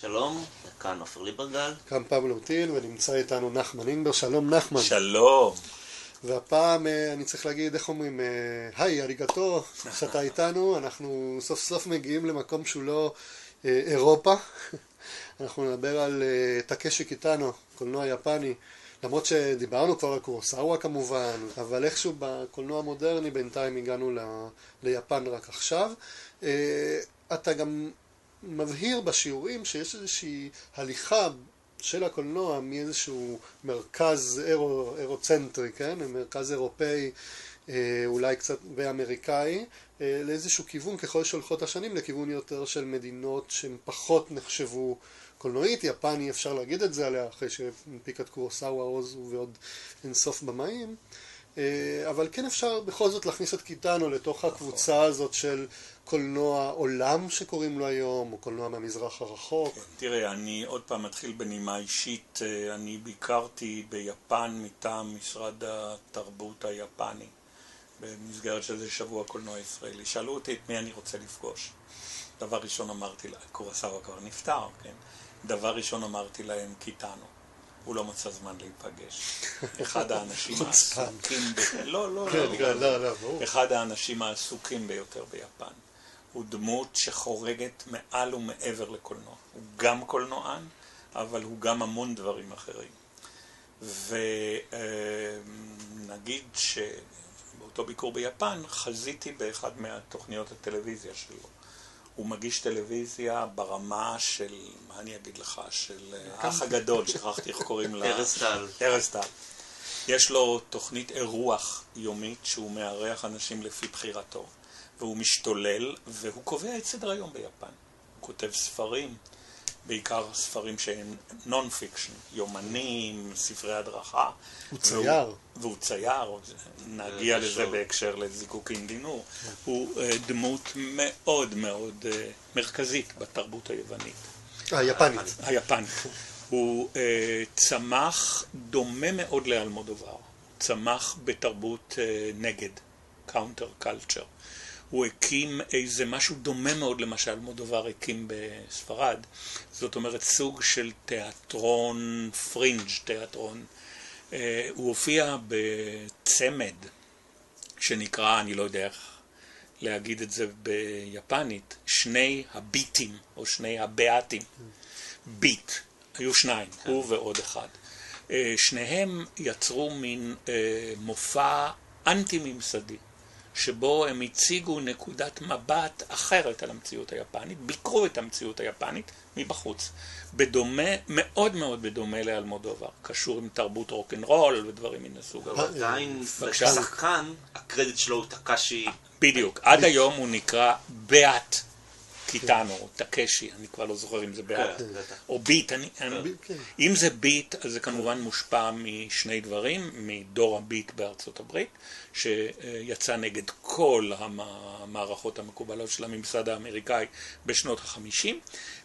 שלום, כאן עופר ליברגל. כאן פבלו טיל, ונמצא איתנו נחמן אינבר. שלום נחמן. שלום. והפעם אה, אני צריך להגיד, איך אומרים, אה, היי, אריגתו, שאתה איתנו, אנחנו סוף סוף מגיעים למקום שהוא לא אה, אירופה. אנחנו נדבר על טקשי קיטאנו, קולנוע יפני, למרות שדיברנו כבר על קורוסאווה כמובן, אבל איכשהו בקולנוע המודרני בינתיים הגענו ל, ליפן רק עכשיו. אתה גם מבהיר בשיעורים שיש איזושהי הליכה של הקולנוע מאיזשהו מרכז אירו, אירוצנטרי, כן? מרכז אירופאי אה, אולי קצת ואמריקאי, אה, לאיזשהו כיוון ככל שהולכות השנים לכיוון יותר של מדינות שהן פחות נחשבו קולנועית, יפן אי אפשר להגיד את זה עליה אחרי שהנפיקה את קורוסאווה עוז ועוד אינסוף במאים אה, אבל כן אפשר בכל זאת להכניס את קיטאנו לתוך הקבוצה הזאת של קולנוע עולם שקוראים לו היום, או קולנוע מהמזרח הרחוק. כן, תראה, אני עוד פעם מתחיל בנימה אישית, אה, אני ביקרתי ביפן מטעם משרד התרבות היפני, במסגרת של זה שבוע קולנוע ישראלי. שאלו אותי את מי אני רוצה לפגוש. דבר ראשון אמרתי להם, קורסאווה כבר נפטר, כן? דבר ראשון אמרתי להם, קיטאנו. הוא לא מצא זמן להיפגש. אחד האנשים העסוקים... לא, לא, כן, לא, לא, לא, אחד האנשים העסוקים ביותר ביפן. הוא דמות שחורגת מעל ומעבר לקולנוע. הוא גם קולנוען, אבל הוא גם המון דברים אחרים. ונגיד שבאותו ביקור ביפן חזיתי באחד מהתוכניות הטלוויזיה שלו. הוא מגיש טלוויזיה ברמה של, מה אני אגיד לך, של האח הגדול, שכחתי איך קוראים לה. ארז טל. ארז טל. יש לו תוכנית אירוח יומית שהוא מארח אנשים לפי בחירתו. והוא משתולל, והוא קובע את סדר היום ביפן. הוא כותב ספרים, בעיקר ספרים שהם non-fiction, יומנים, ספרי הדרכה. הוא צייר. והוא צייר, נגיע לזה בהקשר לזיקוקין דינור. הוא אה, דמות מאוד מאוד אה, מרכזית בתרבות היוונית. היפנית. היפנית. הוא אה, צמח דומה מאוד לאלמודובר. צמח בתרבות אה, נגד, counter culture. הוא הקים איזה משהו דומה מאוד למה שאלמודובר הקים בספרד, זאת אומרת סוג של תיאטרון פרינג', תיאטרון. אה, הוא הופיע בצמד שנקרא, אני לא יודע איך להגיד את זה ביפנית, שני הביטים או שני הבעתים. ביט, היו שניים, כן. הוא ועוד אחד. אה, שניהם יצרו מין אה, מופע אנטי-ממסדי. שבו הם הציגו נקודת מבט אחרת על המציאות היפנית, ביקרו את המציאות היפנית מבחוץ. בדומה, מאוד מאוד בדומה לאלמודובר, קשור עם תרבות רוקנרול ודברים מן הסוג הזה. עדיין, כשחקן, הקרדיט שלו הוא טקאשי. בדיוק, עד היום הוא נקרא באט קיטאנו, או טקשי, אני כבר לא זוכר אם זה באט, כן, או ביט, כן. אם זה ביט, אז זה כמובן מושפע משני דברים, מדור הביט בארצות הברית, שיצא נגד כל המערכות המקובלות של הממסד האמריקאי בשנות החמישים,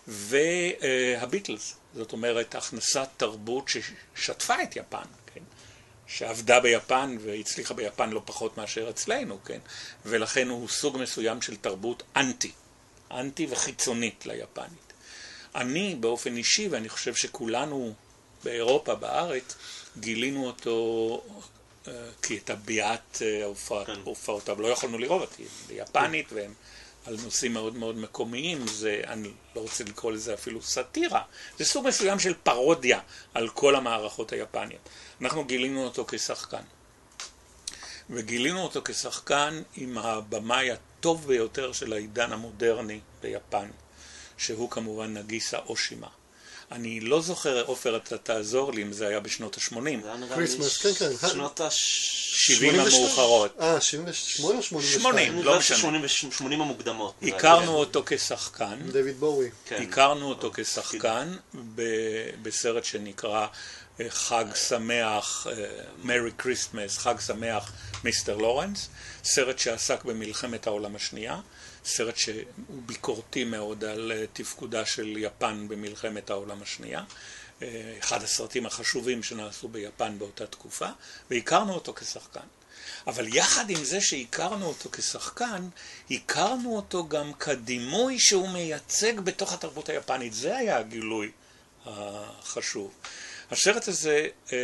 והביטלס, זאת אומרת הכנסת תרבות ששטפה את יפן, כן? שעבדה ביפן והצליחה ביפן לא פחות מאשר אצלנו, כן? ולכן הוא סוג מסוים של תרבות אנטי. אנטי וחיצונית ליפנית. אני באופן אישי, ואני חושב שכולנו באירופה, בארץ, גילינו אותו אה, כי את הביעת אה, הופעותיו כן. לא יכולנו לראות, כי ביפנית והם על נושאים מאוד מאוד מקומיים, זה, אני לא רוצה לקרוא לזה אפילו סאטירה, זה סוג מסוים של פרודיה על כל המערכות היפניות. אנחנו גילינו אותו כשחקן. וגילינו אותו כשחקן עם הבמאי הטוב ביותר של העידן המודרני ביפן, שהוא כמובן נגיסה אושימה. אני לא זוכר, עופר, אתה תעזור לי אם זה היה בשנות ה-80. Christmas, כן, כן. שנות ה-70 המאוחרות. אה, 78 או 82? 80, לא משנה. 80 המוקדמות. הכרנו אותו כשחקן. דויד בואי. כן. הכרנו אותו כשחקן בסרט שנקרא אה, חג שמח, אה, Christmas, חג שמח מיסטר לורנס, סרט שעסק במלחמת העולם השנייה, סרט שהוא ביקורתי מאוד על אה, תפקודה של יפן במלחמת העולם השנייה, אחד הסרטים החשובים שנעשו ביפן באותה תקופה, והכרנו אותו כשחקן. אבל יחד עם זה שהכרנו אותו כשחקן, הכרנו אותו גם כדימוי שהוא מייצג בתוך התרבות היפנית. זה היה הגילוי החשוב. הסרט הזה, אה,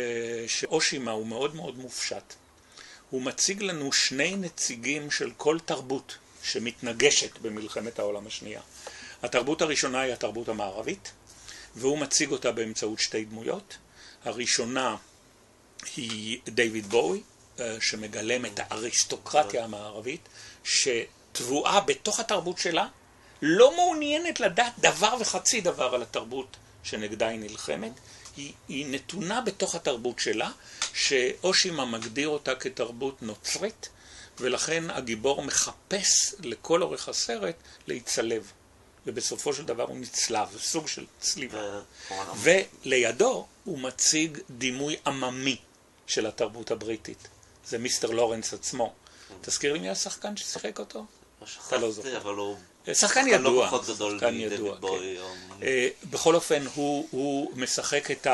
שאושימה הוא מאוד מאוד מופשט. הוא מציג לנו שני נציגים של כל תרבות שמתנגשת במלחמת העולם השנייה. התרבות הראשונה היא התרבות המערבית, והוא מציג אותה באמצעות שתי דמויות. הראשונה היא דיוויד בואי, אה, שמגלם את האריסטוקרטיה המערבית, שטבועה בתוך התרבות שלה, לא מעוניינת לדעת דבר וחצי דבר על התרבות שנגדה היא נלחמת, היא, היא נתונה בתוך התרבות שלה, שאושימה מגדיר אותה כתרבות נוצרית, ולכן הגיבור מחפש לכל אורך הסרט להצלב. ובסופו של דבר הוא נצלב, סוג של צליבה. ולידו הוא מציג דימוי עממי של התרבות הבריטית. זה מיסטר לורנס עצמו. תזכיר לי מי השחקן ששיחק אותו? אתה לא זוכר. הוא... שחקן ידוע, שחקן ידוע, כן. אה, בכל אופן הוא משחק את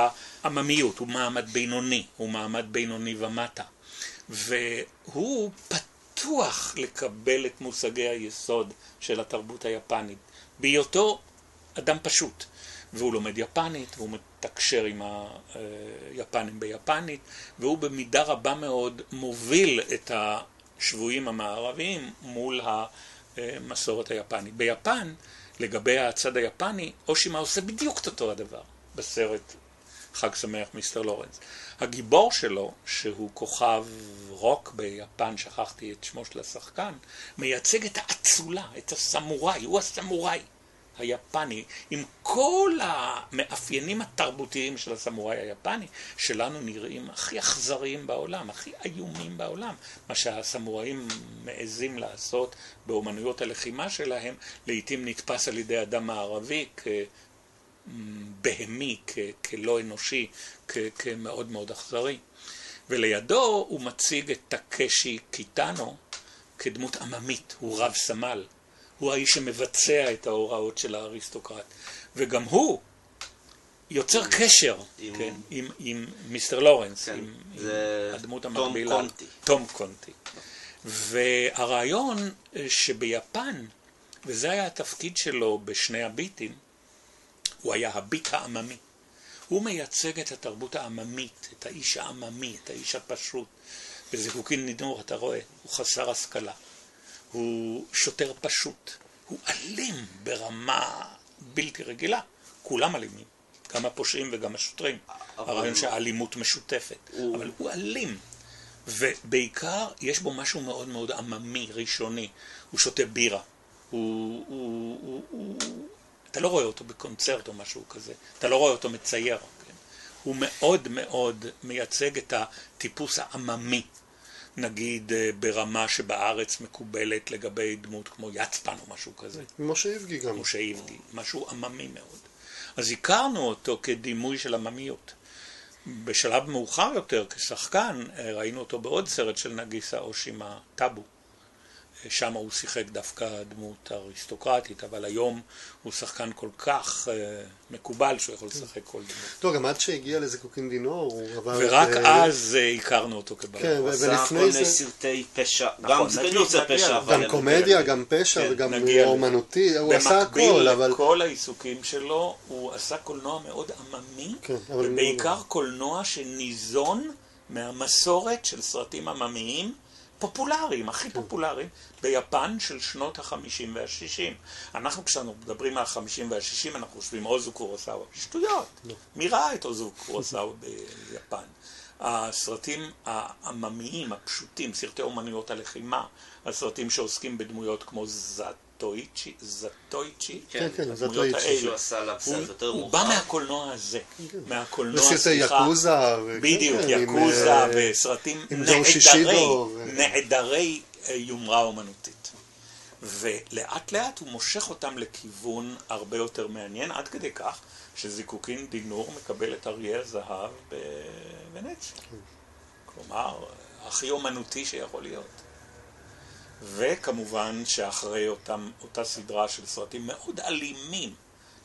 העממיות, הוא מעמד בינוני, הוא מעמד בינוני ומטה. והוא פתוח לקבל את מושגי היסוד של התרבות היפנית, בהיותו אדם פשוט. והוא לומד יפנית, והוא מתקשר עם היפנים ביפנית, והוא במידה רבה מאוד מוביל את השבויים המערביים מול המסורת היפנית. ביפן, לגבי הצד היפני, אושימה עושה בדיוק את אותו הדבר בסרט חג שמח מיסטר לורנס. הגיבור שלו, שהוא כוכב רוק ביפן, שכחתי את שמו של השחקן, מייצג את האצולה, את הסמוראי, הוא הסמוראי. היפני, עם כל המאפיינים התרבותיים של הסמוראי היפני, שלנו נראים הכי אכזריים בעולם, הכי איומים בעולם. מה שהסמוראים מעזים לעשות באומנויות הלחימה שלהם, לעיתים נתפס על ידי אדם מערבי כבהמי, כלא אנושי, כמאוד מאוד אכזרי. ולידו הוא מציג את טקשי קיטאנו כדמות עממית, הוא רב סמל. הוא האיש שמבצע את ההוראות של האריסטוקרט. וגם הוא יוצר עם, קשר עם, כן, עם, עם מיסטר לורנס, כן, עם, עם הדמות המקבילה. תום קונטי. תום קונטי. והרעיון אה, שביפן, וזה היה התפקיד שלו בשני הביטים, הוא היה הביט העממי. הוא מייצג את התרבות העממית, את האיש העממי, את האיש הפשוט. בזיקוקין נידור, אתה רואה, הוא חסר השכלה. הוא שוטר פשוט, הוא אלים ברמה בלתי רגילה, כולם אלימים, גם הפושעים וגם השוטרים, הרעיון שהאלימות משותפת, הוא... אבל הוא אלים, ובעיקר יש בו משהו מאוד מאוד עממי, ראשוני, הוא שותה בירה, הוא, הוא, הוא, הוא, אתה לא רואה אותו בקונצרט או משהו כזה, אתה לא רואה אותו מצייר, כן? הוא מאוד מאוד מייצג את הטיפוס העממי נגיד אה, ברמה שבארץ מקובלת לגבי דמות כמו יצפן או משהו כזה. משה איבגי גם. משה איבגי, משהו עממי מאוד. אז הכרנו אותו כדימוי של עממיות. בשלב מאוחר יותר, כשחקן, אה, ראינו אותו בעוד סרט של נגיסה אושימה, טאבו. שם הוא שיחק דווקא דמות אריסטוקרטית, אבל היום הוא שחקן כל כך uh, מקובל שהוא יכול לשחק כל דמות. טוב, גם עד שהגיע לזיקוקין דינור, הוא עבר... ורק את, אז uh, הכרנו אותו כבמה. כן, הוא עשה כל מיני סרטי פשע, נכון, גם סרטי זה פשע, אבל... גם קומדיה, גם פשע כן, וגם אומנותי, הוא עשה הכל, אבל... במקביל לכל העיסוקים שלו, הוא עשה קולנוע מאוד עממי, כן, ובעיקר קולנוע שניזון מהמסורת של סרטים עממיים. פופולריים, הכי פופולריים, ביפן של שנות החמישים והשישים. אנחנו כשאנחנו מדברים על החמישים והשישים, אנחנו חושבים אוזו קורוסאווה. שטויות. לא. מי ראה את אוזו קורוסאווה ביפן? הסרטים העממיים, הפשוטים, סרטי אומנויות הלחימה, הסרטים שעוסקים בדמויות כמו זת. זטויצ'י, זטויצ'י, כן, כן, זטויצ'י, הוא בא מהקולנוע הזה, כן, כן. מהקולנוע, סליחה, יקוזה, בדיוק, יקוזה אה, וסרטים נעדרי, אה, יומרה אומנותית. ולאט לאט הוא מושך אותם לכיוון הרבה יותר מעניין, עד כדי כך שזיקוקין דינור מקבל את אריה הזהב בוונציה. כן. כלומר, הכי אומנותי שיכול להיות. וכמובן שאחרי אותם, אותה סדרה של סרטים מאוד אלימים,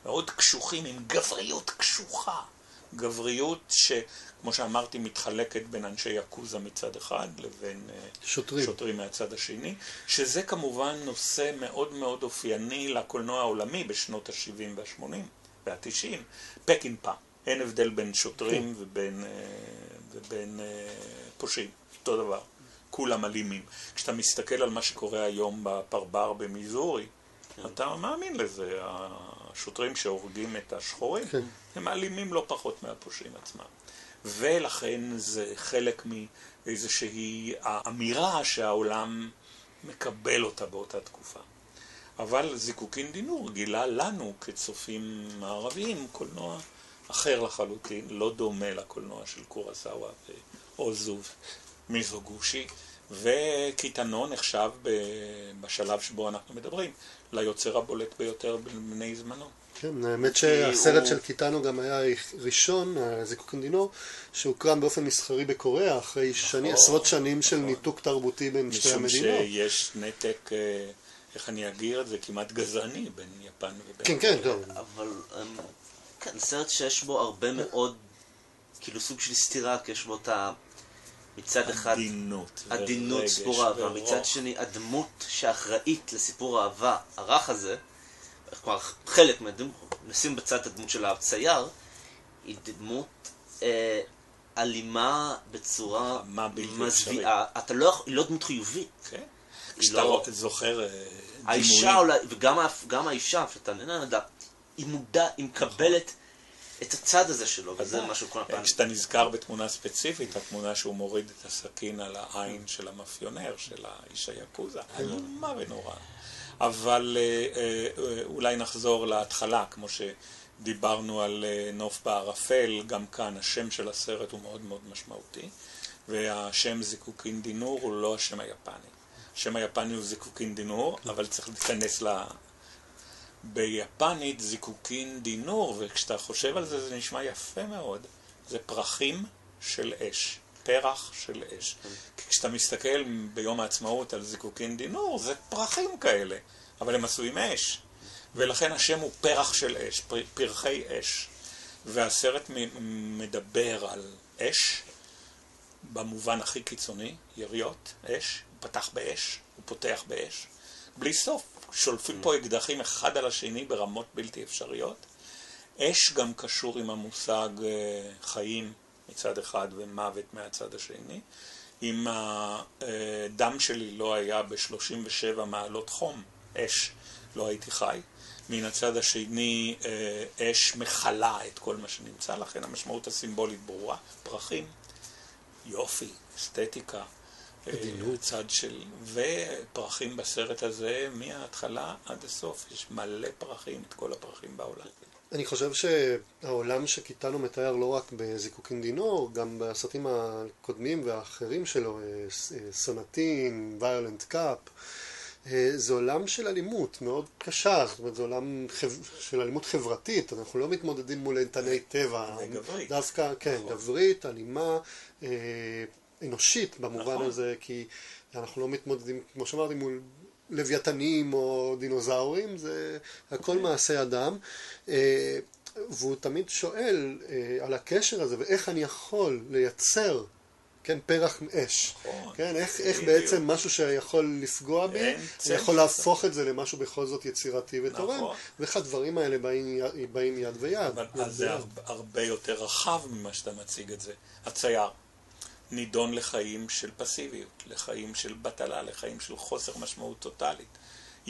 מאוד קשוחים, עם גבריות קשוחה, גבריות שכמו שאמרתי מתחלקת בין אנשי יקוזה מצד אחד לבין אה, שוטרים. שוטרים מהצד השני, שזה כמובן נושא מאוד מאוד אופייני לקולנוע העולמי בשנות ה-70 וה-80 וה-90, פקינפה, אין הבדל בין שוטרים כן. ובין, אה, ובין אה, פושעים, אותו דבר, כולם אלימים. כשאתה מסתכל על מה שקורה היום בפרבר במיזורי, אתה מאמין לזה, השוטרים שהורגים את השחורים, כן. הם אלימים לא פחות מהפושעים עצמם. ולכן זה חלק מאיזושהי האמירה שהעולם מקבל אותה באותה תקופה. אבל זיקוקין דינור גילה לנו כצופים מערביים קולנוע אחר לחלוטין, לא דומה לקולנוע של קורסאווה ואוזו מיזוגושי, וקיטנו נחשב ב- בשלב שבו אנחנו מדברים ליוצר הבולט ביותר בבני זמנו. כן, האמת שהסרט הוא- של קיטנו גם היה ראשון, זיקוקין דינור, שהוקרן באופן מסחרי בקוריאה, אחרי שני, נכון, עשרות שנים של נכון. ניתוק תרבותי בין שתי משום המדינות. שיש נתק, אה, איך אני אגיר את זה, כמעט גזעני בין יפן ובין... כן, כן, טוב. אבל אמ, כן, סרט שיש בו הרבה מאוד, כאילו סוג של סתירה, כי יש בו את ה... מצד אחד עדינות. עדינות ספורה, ורוך. ומצד שני הדמות שאחראית לסיפור האהבה הרך הזה, כלומר חלק מהדמות, נשים בצד את הדמות של הצייר, היא דמות אה, אלימה בצורה מזוויעה. אתה לא יכול, היא לא דמות חיובית. כן. כשאתה לא- זוכר אה, האישה דימויים. אולי, וגם האישה, שאתה יודע, היא מודע, היא מקבלת את הצד הזה שלו, וזה ודאי. משהו כל הפעם. כשאתה נזכר בתמונה ספציפית, התמונה שהוא מוריד את הסכין על העין של המאפיונר, של האיש היקוזה, איומה ונורא. אבל אה, אה, אולי נחזור להתחלה, כמו שדיברנו על אה, נוף בערפל, גם כאן השם של הסרט הוא מאוד מאוד משמעותי, והשם זיקוקין דינור הוא לא השם היפני. השם היפני הוא זיקוקין דינור, אבל צריך להיכנס. ביפנית זיקוקין דינור, וכשאתה חושב על זה זה נשמע יפה מאוד, זה פרחים של אש, פרח של אש. כי כשאתה מסתכל ביום העצמאות על זיקוקין דינור, זה פרחים כאלה, אבל הם עשויים אש. ולכן השם הוא פרח של אש, פר- פרחי אש. והסרט מדבר על אש, במובן הכי קיצוני, יריות, אש, הוא פתח באש, הוא פותח באש, בלי סוף. שולפים פה אקדחים אחד על השני ברמות בלתי אפשריות. אש גם קשור עם המושג אה, חיים מצד אחד ומוות מהצד השני. אם הדם שלי לא היה ב-37 מעלות חום, אש, לא הייתי חי. מן הצד השני, אה, אש מכלה את כל מה שנמצא, לכן המשמעות הסימבולית ברורה. פרחים, יופי, אסתטיקה, עדינות. צד של... ופרחים בסרט הזה, מההתחלה עד הסוף, יש מלא פרחים, את כל הפרחים בעולם. אני חושב שהעולם שקיטנו מתאר לא רק בזיקוקין דינור, גם בסרטים הקודמים והאחרים שלו, אה, ס- אה, סונטין, ויולנט קאפ, אה, זה עולם של אלימות מאוד קשה, זאת אומרת זה עולם חב... של אלימות חברתית, אנחנו לא מתמודדים מול איתני טבע, וגברית. דווקא, כן, נכון. גברית, אלימה, אה, אנושית במובן נכון. הזה, כי אנחנו לא מתמודדים, כמו שאמרתי, מול לוויתנים או דינוזאורים, זה הכל מעשה אדם. אה, והוא תמיד שואל אה, על הקשר הזה ואיך אני יכול לייצר, כן, פרח אש. נכון. כן, איך, איך. בעצם משהו שיכול לפגוע בי, אני יכול להפוך את זה למשהו בכל זאת יצירתי ותורם, נכון. ואיך הדברים האלה באים, באים יד ביד. אבל יד זה הרבה יותר רחב ממה שאתה מציג את זה. הצייר נידון לחיים של פסיביות, לחיים של בטלה, לחיים של חוסר משמעות טוטאלית.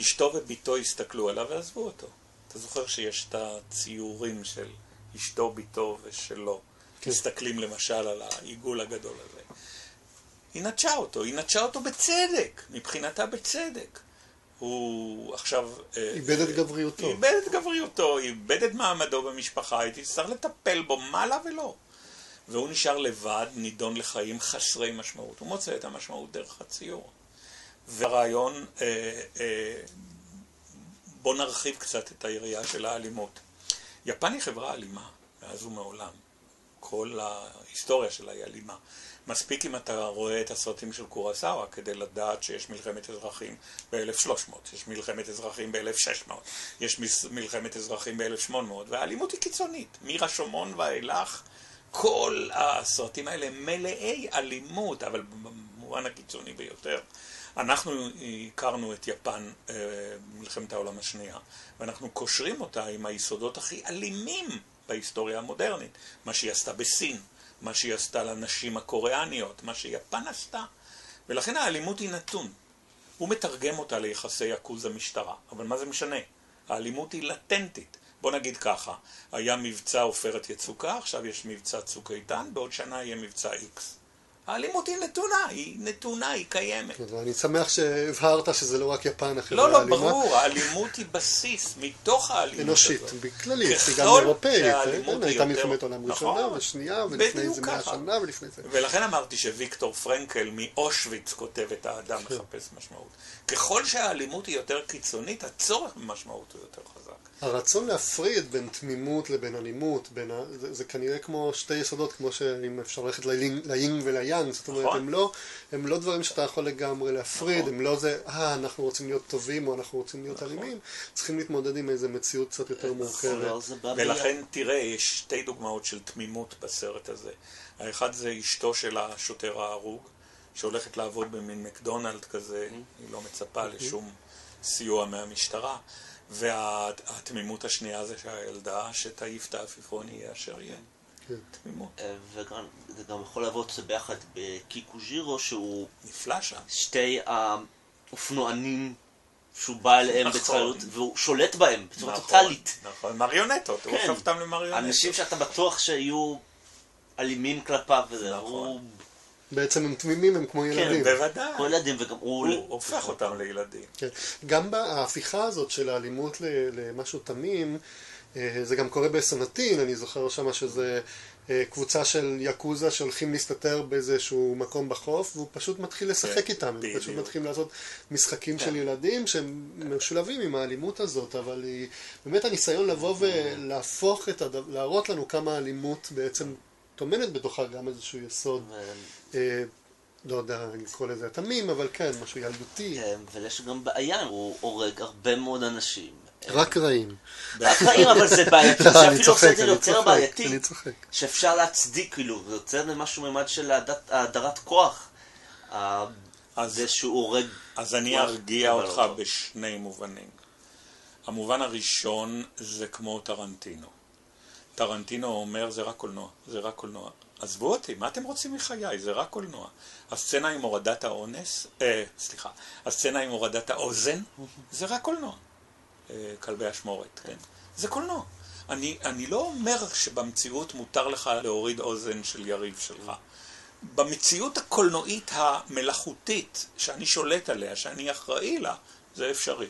אשתו וביתו הסתכלו עליו ועזבו אותו. אתה זוכר שיש את הציורים של אשתו, ביתו ושלו. כן. מסתכלים למשל על העיגול הגדול הזה. היא נטשה אותו, היא נטשה אותו בצדק, מבחינתה בצדק. הוא עכשיו... אה, איבד את אה, גבריותו. איבד את גבריותו, איבד את מעמדו במשפחה, הייתי צריך לטפל בו, מה לה ולא. והוא נשאר לבד, נידון לחיים חסרי משמעות. הוא מוצא את המשמעות דרך הציור. והרעיון, אה, אה, בוא נרחיב קצת את היריעה של האלימות. יפן היא חברה אלימה, מאז ומעולם. כל ההיסטוריה שלה היא אלימה. מספיק אם אתה רואה את הסרטים של קורסאווה כדי לדעת שיש מלחמת אזרחים ב-1300, יש מלחמת אזרחים ב-1600, יש מלחמת אזרחים ב-1800, והאלימות היא קיצונית. מרשומון ואילך, כל הסרטים האלה מלאי אלימות, אבל במובן הקיצוני ביותר. אנחנו הכרנו את יפן במלחמת העולם השנייה, ואנחנו קושרים אותה עם היסודות הכי אלימים בהיסטוריה המודרנית, מה שהיא עשתה בסין. מה שהיא עשתה לנשים הקוריאניות, מה שיפן עשתה. ולכן האלימות היא נתון. הוא מתרגם אותה ליחסי עכוז המשטרה, אבל מה זה משנה? האלימות היא לטנטית. בוא נגיד ככה, היה מבצע עופרת יצוקה, עכשיו יש מבצע צוק איתן, בעוד שנה יהיה מבצע איקס. האלימות היא נתונה, היא נתונה, היא קיימת. כן, אני שמח שהבהרת שזה לא רק יפן החברה האלימה. לא, לא, ברור, האלימות היא בסיס, מתוך האלימות אנושית, הזאת. אנושית, בכללית, היא גם אירופאית. כן, הייתה מלחמת עולם ראשונה נכון, ושנייה, ולפני זה מאה שנה, ולפני זה... ולכן אמרתי שוויקטור פרנקל מאושוויץ כותב את האדם כן. מחפש משמעות. ככל שהאלימות היא יותר קיצונית, הצורך במשמעות הוא יותר חזק. הרצון להפריד בין תמימות לבין אלימות, בין ה... זה, זה כנראה כמו שתי יסודות, כמו שאם אפשר ללכת ליין וליאנג, זאת אומרת, נכון. הם, לא, הם לא דברים שאתה יכול לגמרי להפריד, נכון. הם לא זה, אה, אנחנו רוצים להיות טובים או אנחנו רוצים להיות נכון. אלימים, צריכים להתמודד עם איזו מציאות קצת יותר מורכבת. ולכן תראה, יש שתי דוגמאות של תמימות בסרט הזה. האחד זה אשתו של השוטר ההרוג, שהולכת לעבוד במין מקדונלד כזה, היא לא מצפה לשום סיוע מהמשטרה. והתמימות השנייה זה שהילדה שתעיף את העפיפון יהיה אשר יהיה. כן. תמימות. אה, וגם, זה גם יכול לעבוד ביחד בקיקוז'ירו שהוא... נפלא שם. שתי האופנוענים שהוא בא אליהם נכון. בצללות, והוא שולט בהם בצורה נכון, טוטאלית. נכון, מריונטות, כן. הוא הופך אותם למריונטות. אנשים שאתה בטוח שיהיו אלימים כלפיו, וזה, נכון. הוא בעצם הם תמימים, הם כמו ילדים. כן, בוודאי. כמו ילדים, וגם הוא... הוא הופך אותם לילדים. כן. גם בהפיכה הזאת של האלימות למשהו תמים, אה, זה גם קורה בסנטין, אני זוכר שמה שזה אה, קבוצה של יאקוזה שהולכים להסתתר באיזשהו מקום בחוף, והוא פשוט מתחיל לשחק כן, איתם, הם פשוט מתחילים לעשות משחקים של כן. ילדים שהם משולבים עם האלימות הזאת, אבל היא באמת הניסיון לבוא ולהפוך את, הדבר, להראות לנו כמה האלימות בעצם טומנת בתוכה גם איזשהו יסוד, אה, לא יודע אם לקרוא לזה תמים, אבל כן, משהו ילדותי. כן, ויש גם בעיה, הוא הורג הרבה מאוד אנשים. רק רעים. רק רעים, אבל זה בעייתי, זה אפילו עושה את זה יותר בעייתי. אני צוחק. שאפשר להצדיק, כאילו, זה יוצר למשהו ממד של האדרת כוח. זה שהוא הורג... אז אני ארגיע אותך בשני מובנים. המובן הראשון זה כמו טרנטינו. טרנטינו אומר זה רק קולנוע, זה רק קולנוע. עזבו אותי, מה אתם רוצים מחיי? זה רק קולנוע. הסצנה עם הורדת האונס, אה, סליחה, הסצנה עם הורדת האוזן, זה רק קולנוע. אה, כלבי אשמורת, כן. זה קולנוע. אני, אני לא אומר שבמציאות מותר לך להוריד אוזן של יריב שלך. במציאות הקולנועית המלאכותית, שאני שולט עליה, שאני אחראי לה, זה אפשרי.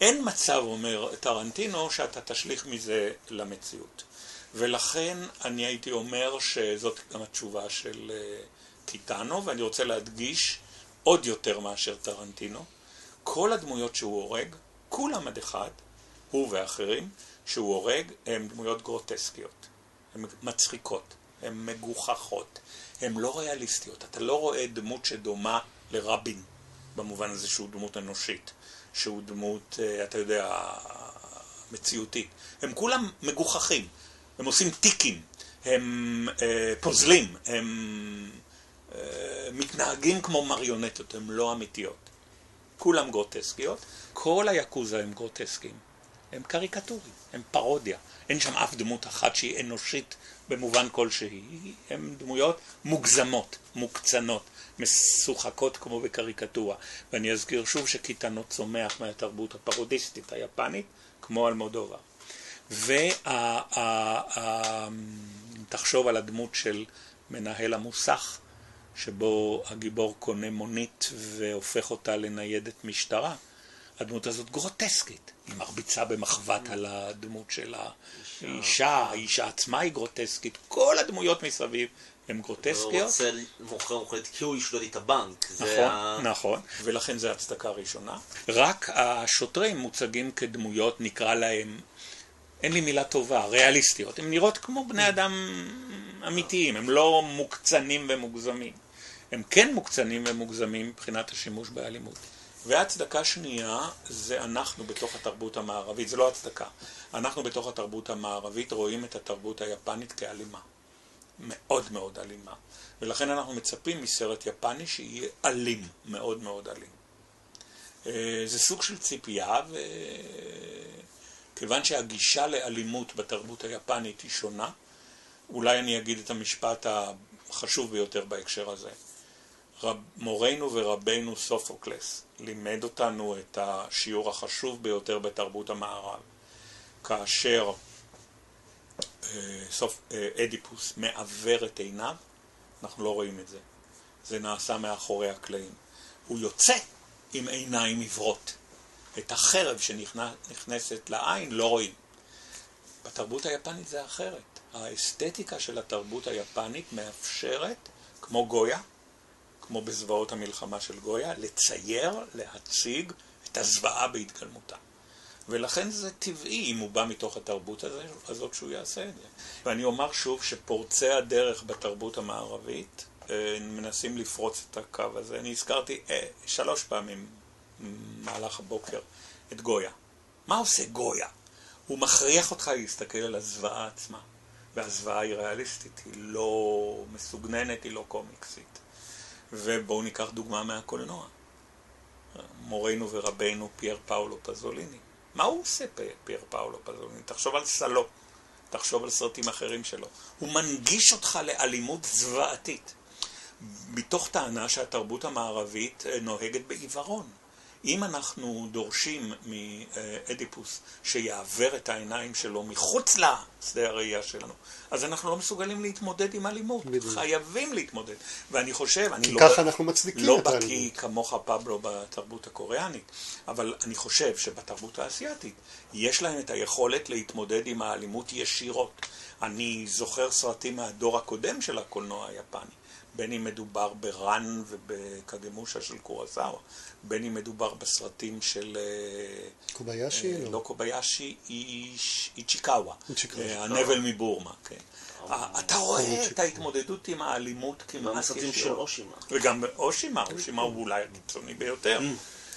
אין מצב, אומר טרנטינו, שאתה תשליך מזה למציאות. ולכן אני הייתי אומר שזאת גם התשובה של טיטאנו, אה, ואני רוצה להדגיש עוד יותר מאשר טרנטינו. כל הדמויות שהוא הורג, כולם עד אחד, הוא ואחרים, שהוא הורג, הן דמויות גרוטסקיות. הן מצחיקות, הן מגוחכות, הן לא ריאליסטיות. אתה לא רואה דמות שדומה לרבין, במובן הזה שהוא דמות אנושית, שהוא דמות, אה, אתה יודע, מציאותית. הם כולם מגוחכים. הם עושים טיקים, הם אה, פוזלים, הם אה, מתנהגים כמו מריונטות, הם לא אמיתיות. כולם גרוטסקיות, כל היאקוזה הם גרוטסקיים. הם קריקטורים, הם פרודיה. אין שם אף דמות אחת שהיא אנושית במובן כלשהי. הן דמויות מוגזמות, מוקצנות, משוחקות כמו בקריקטורה. ואני אזכיר שוב שקיטנות צומח מהתרבות הפרודיסטית היפנית, כמו אלמודובה. ותחשוב על הדמות של מנהל המוסך, שבו הגיבור קונה מונית והופך אותה לניידת משטרה. הדמות הזאת גרוטסקית, היא מרביצה במחבת על הדמות של האישה, האישה עצמה היא גרוטסקית, כל הדמויות מסביב הן גרוטסקיות. הוא רוצה מוכר מוכרת כי הוא ישלוט את הבנק. נכון, נכון, ולכן זו הצדקה ראשונה. רק השוטרים מוצגים כדמויות, נקרא להם אין לי מילה טובה, ריאליסטיות. הן נראות כמו בני אדם אמיתיים, הם לא מוקצנים ומוגזמים. הם כן מוקצנים ומוגזמים מבחינת השימוש באלימות. והצדקה שנייה זה אנחנו בתוך התרבות המערבית, זה לא הצדקה. אנחנו בתוך התרבות המערבית רואים את התרבות היפנית כאלימה. מאוד מאוד אלימה. ולכן אנחנו מצפים מסרט יפני שיהיה אלים, מאוד מאוד אלים. אה, זה סוג של ציפייה, וכיוון שהגישה לאלימות בתרבות היפנית היא שונה, אולי אני אגיד את המשפט החשוב ביותר בהקשר הזה. רב, מורנו ורבנו סופוקלס לימד אותנו את השיעור החשוב ביותר בתרבות המערב, כאשר אה, סוף, אה, אדיפוס מעוור את עיניו, אנחנו לא רואים את זה. זה נעשה מאחורי הקלעים. הוא יוצא עם עיניים עיוורות. את החרב שנכנסת לעין לא רואים. בתרבות היפנית זה אחרת. האסתטיקה של התרבות היפנית מאפשרת, כמו גויה, כמו בזוועות המלחמה של גויה, לצייר, להציג את הזוועה בהתגלמותה. ולכן זה טבעי אם הוא בא מתוך התרבות הזאת שהוא יעשה את זה. ואני אומר שוב שפורצי הדרך בתרבות המערבית אה, מנסים לפרוץ את הקו הזה. אני הזכרתי אה, שלוש פעמים במהלך הבוקר את גויה. מה עושה גויה? הוא מכריח אותך להסתכל על הזוועה עצמה. והזוועה היא ריאליסטית, היא לא מסוגננת, היא לא קומיקסית. ובואו ניקח דוגמה מהקולנוע. מורנו ורבנו פייר פאולו פזוליני. מה הוא עושה, פייר פאולו פזוליני? תחשוב על סלו, תחשוב על סרטים אחרים שלו. הוא מנגיש אותך לאלימות זוועתית, מתוך טענה שהתרבות המערבית אה, נוהגת בעיוורון. אם אנחנו דורשים מאדיפוס שיעוור את העיניים שלו מחוץ לשדה הראייה שלנו, אז אנחנו לא מסוגלים להתמודד עם אלימות. בדיוק. חייבים להתמודד. ואני חושב, אני לא... כי ככה אנחנו מצדיקים לא את האלימות. לא בקיא כמוך פבלו בתרבות הקוריאנית, אבל אני חושב שבתרבות האסייתית יש להם את היכולת להתמודד עם האלימות ישירות. אני זוכר סרטים מהדור הקודם של הקולנוע היפני. בין אם מדובר ברן ובקגמושה של קורסאווה, בין אם מדובר בסרטים של... אה, קוביישי? אה, לא קוביישי, איצ'יקאווה. אה, הנבל מבורמה, כן. אתה רואה את ההתמודדות עם האלימות כמעט בסרטים של אושימה. וגם אושימה, אושימה הוא אולי הקיצוני ביותר.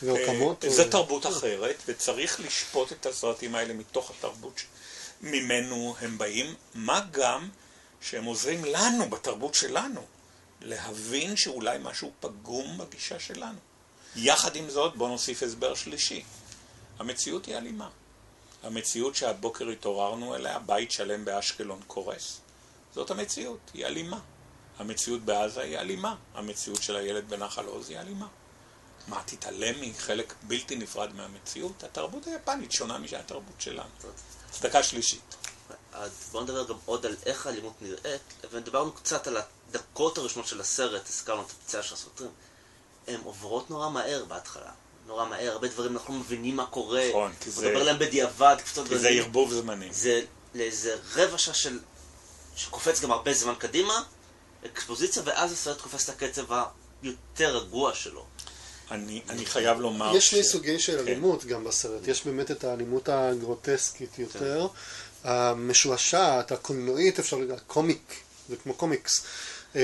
ואוקמוטו. זו תרבות אחרת, וצריך לשפוט את הסרטים האלה מתוך התרבות ממנו הם באים, מה גם שהם עוזרים לנו, בתרבות שלנו, להבין שאולי משהו פגום בגישה שלנו. יחד עם זאת, בואו נוסיף הסבר שלישי. המציאות היא אלימה. המציאות שהבוקר התעוררנו אליה, בית שלם באשקלון קורס. זאת המציאות, היא אלימה. המציאות בעזה היא אלימה. המציאות של הילד בנחל עוז היא אלימה. מה, תתעלם מחלק בלתי נפרד מהמציאות? התרבות היפנית שונה מהתרבות שלנו. צדקה שלישית. אז בואו נדבר גם עוד על איך האלימות נראית, ודיברנו קצת על הדקות הראשונות של הסרט, הזכרנו את הפציעה של הסרטים, הן עוברות נורא מהר בהתחלה. נורא מהר, הרבה דברים אנחנו לא מבינים מה קורה. נכון, כי זה... מדבר להם בדיעבד, קפצות כי זה ערבוב זמנים. זה לאיזה רבע שעה של... שקופץ גם הרבה זמן קדימה, אקספוזיציה, ואז הסרט קופץ את הקצב היותר רגוע שלו. אני, אני חייב לומר יש שני ש... סוגי של כן. אלימות גם בסרט. יש באמת את האלימות הגרוטסקית יותר, כן. המשועשעת, הקולנועית, אפשר להגיד, הקומיק, זה כמו קומיקס. אה,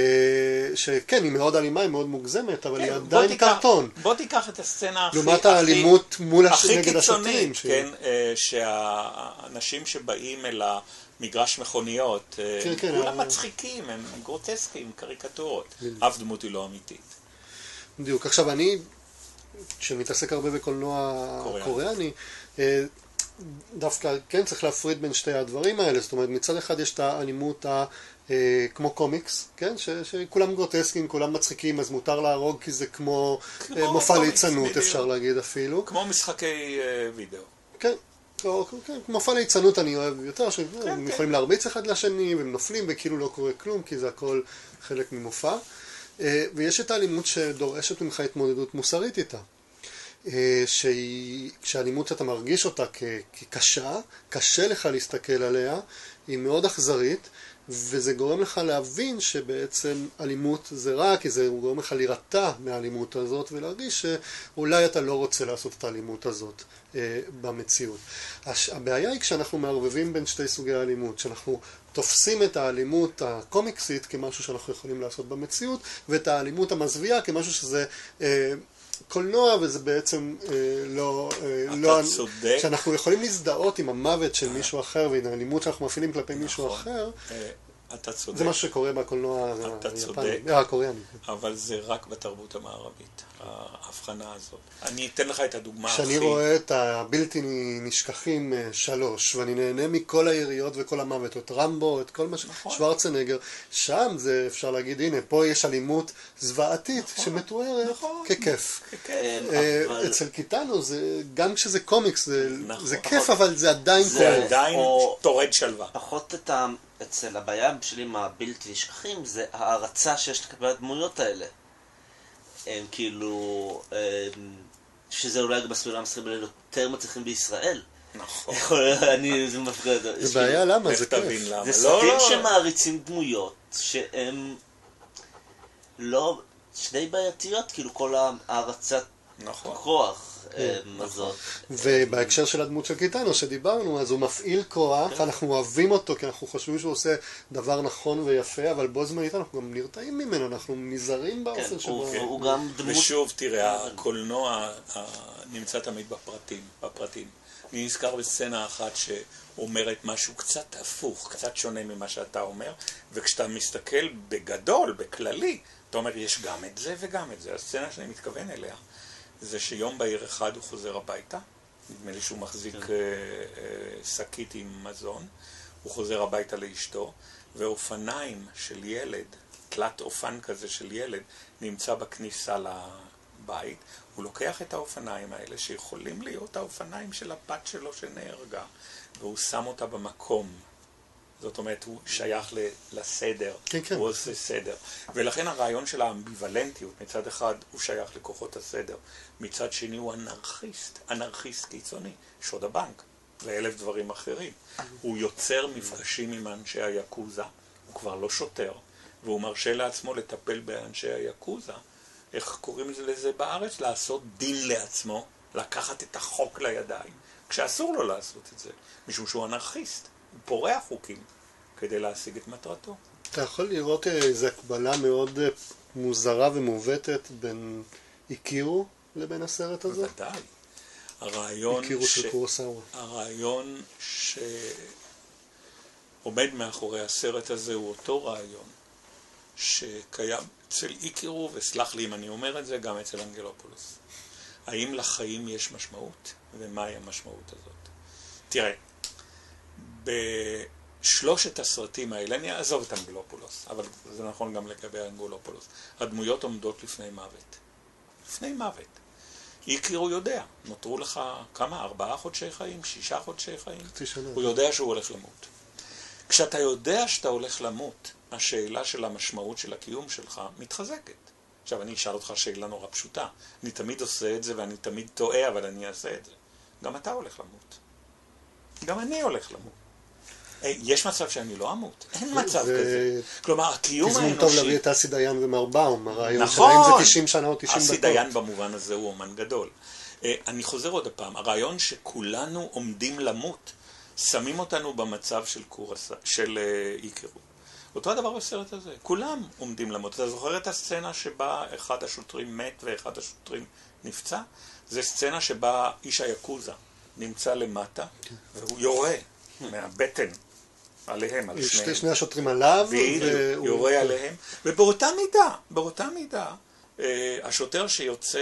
שכן, היא מאוד אלימה, היא מאוד מוגזמת, אבל כן, היא עדיין קרטון. בוא תיקח את הסצנה הכי... לעומת האלימות מול הש... נגד השוטרים. הכי קיצונית, כן, אה, שהאנשים שבאים אל המגרש מכוניות, אה, כן, כן, כולם מצחיקים, הם גרוטסקיים, קריקטורות. אף דמות היא לא אמיתית. בדיוק. עכשיו, אני, שמתעסק הרבה בקולנוע קוריאני, דווקא כן צריך להפריד בין שתי הדברים האלה, זאת אומרת מצד אחד יש את האלימות כמו קומיקס, כן? ש, שכולם גרוטסקים, כולם מצחיקים, אז מותר להרוג כי זה כמו, כמו אה, מופע ליצנות אפשר להגיד אפילו. כמו משחקי אה, וידאו. כן. או, כן, מופע ליצנות אני אוהב יותר, שהם כן, כן. יכולים להרביץ אחד לשני, והם נופלים וכאילו לא קורה כלום, כי זה הכל חלק ממופע. אה, ויש את האלימות שדורשת ממך התמודדות מוסרית איתה. אה, שהאלימות שאתה מרגיש אותה כקשה, קשה לך להסתכל עליה, היא מאוד אכזרית, וזה גורם לך להבין שבעצם אלימות זה רע, כי זה גורם לך להירתע מהאלימות הזאת ולהרגיש שאולי אתה לא רוצה לעשות את האלימות הזאת אה, במציאות. הש... הבעיה היא כשאנחנו מערבבים בין שתי סוגי האלימות, שאנחנו תופסים את האלימות הקומיקסית כמשהו שאנחנו יכולים לעשות במציאות, ואת האלימות המזוויעה כמשהו שזה אה, קולנוע, וזה בעצם אה, לא... אה, אתה לא צודק. שאנחנו יכולים להזדהות עם המוות של מישהו אחר ועם האלימות שאנחנו מפעילים כלפי מישהו נכון. אחר, אה, אתה צודק. זה מה שקורה בקולנוע אתה צודק. היפני, אה, הקוריאני. אבל זה רק בתרבות המערבית, ההבחנה הזאת. אני אתן לך את הדוגמה הכי... כשאני רואה את הבלתי נשכחים אה, שלוש, ואני נהנה מכל היריות וכל המוות, את רמבו, את כל מה ש... נכון. שוורצנגר, שם זה אפשר להגיד, הנה, פה יש אלימות זוועתית נכון. שמתוארת נכון. ככיף. כן. אה, אבל- אצל קיטנו, זה, גם כשזה קומיקס, זה, נכון. זה כיף, אבל זה עדיין זה- כואב. עדיין או- טורד שלווה. פחות את ה... אצל הבעיה שלי עם הבלתי נשכחים זה ההערצה שיש לקבל הדמויות האלה. הם כאילו... הם, שזה אולי גם בסביבה המסחרים יותר מצליחים בישראל. נכון. אני, זה מפריע. זה בעיה, למה? זה כיף. למה. זה לא, סרטים לא. שמעריצים דמויות שהם לא... שדי בעייתיות, כאילו כל ההערצת נכון. כוח כן, אמ. ובהקשר של הדמות של קיטנו שדיברנו, אז הוא מפעיל כוח, כן. אנחנו אוהבים אותו כי אנחנו חושבים שהוא עושה דבר נכון ויפה, אבל בו זמנית אנחנו גם נרתעים ממנו, אנחנו נזהרים כן, באופן שבו... הוא- הוא גם דמות... ושוב, תראה, הקולנוע נמצא תמיד בפרטים, בפרטים. אני נזכר בסצנה אחת שאומרת משהו קצת הפוך, קצת שונה ממה שאתה אומר, וכשאתה מסתכל בגדול, בכללי, אתה אומר, יש גם את זה וגם את זה. הסצנה שאני מתכוון אליה, זה שיום בהיר אחד הוא חוזר הביתה, נדמה לי שהוא מחזיק כן. אה, אה, שקית עם מזון, הוא חוזר הביתה לאשתו, ואופניים של ילד, תלת אופן כזה של ילד, נמצא בכניסה לבית, הוא לוקח את האופניים האלה, שיכולים להיות האופניים של הבת שלו שנהרגה, והוא שם אותה במקום. זאת אומרת, הוא שייך לסדר, כן, כן. הוא עושה סדר. ולכן הרעיון של האמביוולנטיות, מצד אחד הוא שייך לכוחות הסדר, מצד שני הוא אנרכיסט, אנרכיסט קיצוני, שוד הבנק ואלף דברים אחרים. הוא יוצר מפגשים עם אנשי היאקוזה, הוא כבר לא שוטר, והוא מרשה לעצמו לטפל באנשי היאקוזה. איך קוראים לזה בארץ? לעשות דין לעצמו, לקחת את החוק לידיים, כשאסור לו לעשות את זה, משום שהוא אנרכיסט, פורע חוקים כדי להשיג את מטרתו. אתה יכול לראות אה, איזו הקבלה מאוד אה, מוזרה ומעוותת בין איקירו לבין הסרט הזה? בוודאי. הרעיון איקירו ש... של קורוסאווה. הרעיון שעומד מאחורי הסרט הזה הוא אותו רעיון שקיים אצל איקירו, וסלח לי אם אני אומר את זה, גם אצל אנגלופולוס. האם לחיים יש משמעות, ומהי המשמעות הזאת? תראה, בשלושת הסרטים האלה, אני אעזוב את אנגלופולוס, אבל זה נכון גם לגבי אנגלופולוס, הדמויות עומדות לפני מוות. לפני מוות. איקירו יודע, נותרו לך כמה? ארבעה חודשי חיים? שישה חודשי חיים? הוא יודע שהוא הולך למות. כשאתה יודע שאתה הולך למות, השאלה של המשמעות של הקיום שלך מתחזקת. עכשיו, אני אשאל אותך שאלה נורא פשוטה. אני תמיד עושה את זה ואני תמיד טועה, אבל אני אעשה את זה. גם אתה הולך למות. גם אני הולך למות. אה, יש מצב שאני לא אמות? אין מצב זה- כזה. כלומר, הקיום תזמון האנושי... טוב להביא את אסי דיין ומר באום, הרעיון נכון. שלהם זה 90 שנה או 90 דקות. אסי דיין במובן הזה הוא אומן גדול. אה, אני חוזר עוד פעם, הרעיון שכולנו עומדים למות, שמים אותנו במצב של, קורס, של אה, איקירו. אותו הדבר בסרט הזה, כולם עומדים למות. אתה זוכר את הסצנה שבה אחד השוטרים מת ואחד השוטרים נפצע? זו סצנה שבה איש היאקוזה נמצא למטה, והוא יורה מהבטן עליהם, על שניהם. שני השוטרים עליו, והוא- יורה עליהם, ובאותה מידה, באותה מידה, אה, השוטר שיוצא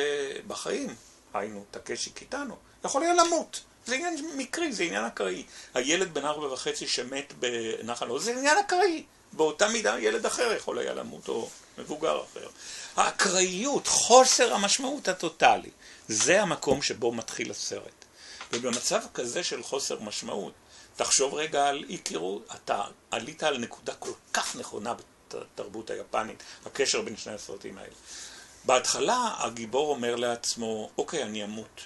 בחיים, היינו טקשי קיטנו, יכול היה למות. זה עניין מקרי, זה עניין אקראי. הילד בן ארבע וחצי שמת בנחל עוז, זה עניין אקראי. באותה מידה ילד אחר יכול היה למות, או מבוגר אחר. האקראיות, חוסר המשמעות הטוטלי, זה המקום שבו מתחיל הסרט. ובמצב כזה של חוסר משמעות, תחשוב רגע על אי-קירות, אתה עלית על נקודה כל כך נכונה בתרבות היפנית, הקשר בין שני הסרטים האלה. בהתחלה הגיבור אומר לעצמו, אוקיי, אני אמות.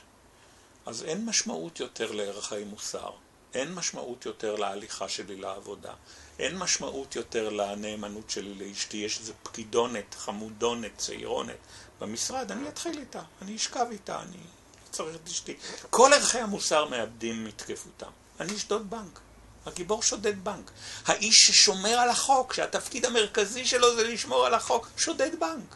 אז אין משמעות יותר לערכי מוסר, אין משמעות יותר להליכה שלי לעבודה, אין משמעות יותר לנאמנות שלי לאשתי, יש איזה פקידונת, חמודונת, צעירונת במשרד, אני אתחיל איתה, אני אשכב איתה, אני צריך את אשתי. כל ערכי המוסר מאבדים מתקפותם. אני אשדוד בנק. הגיבור שודד בנק. האיש ששומר על החוק, שהתפקיד המרכזי שלו זה לשמור על החוק, שודד בנק.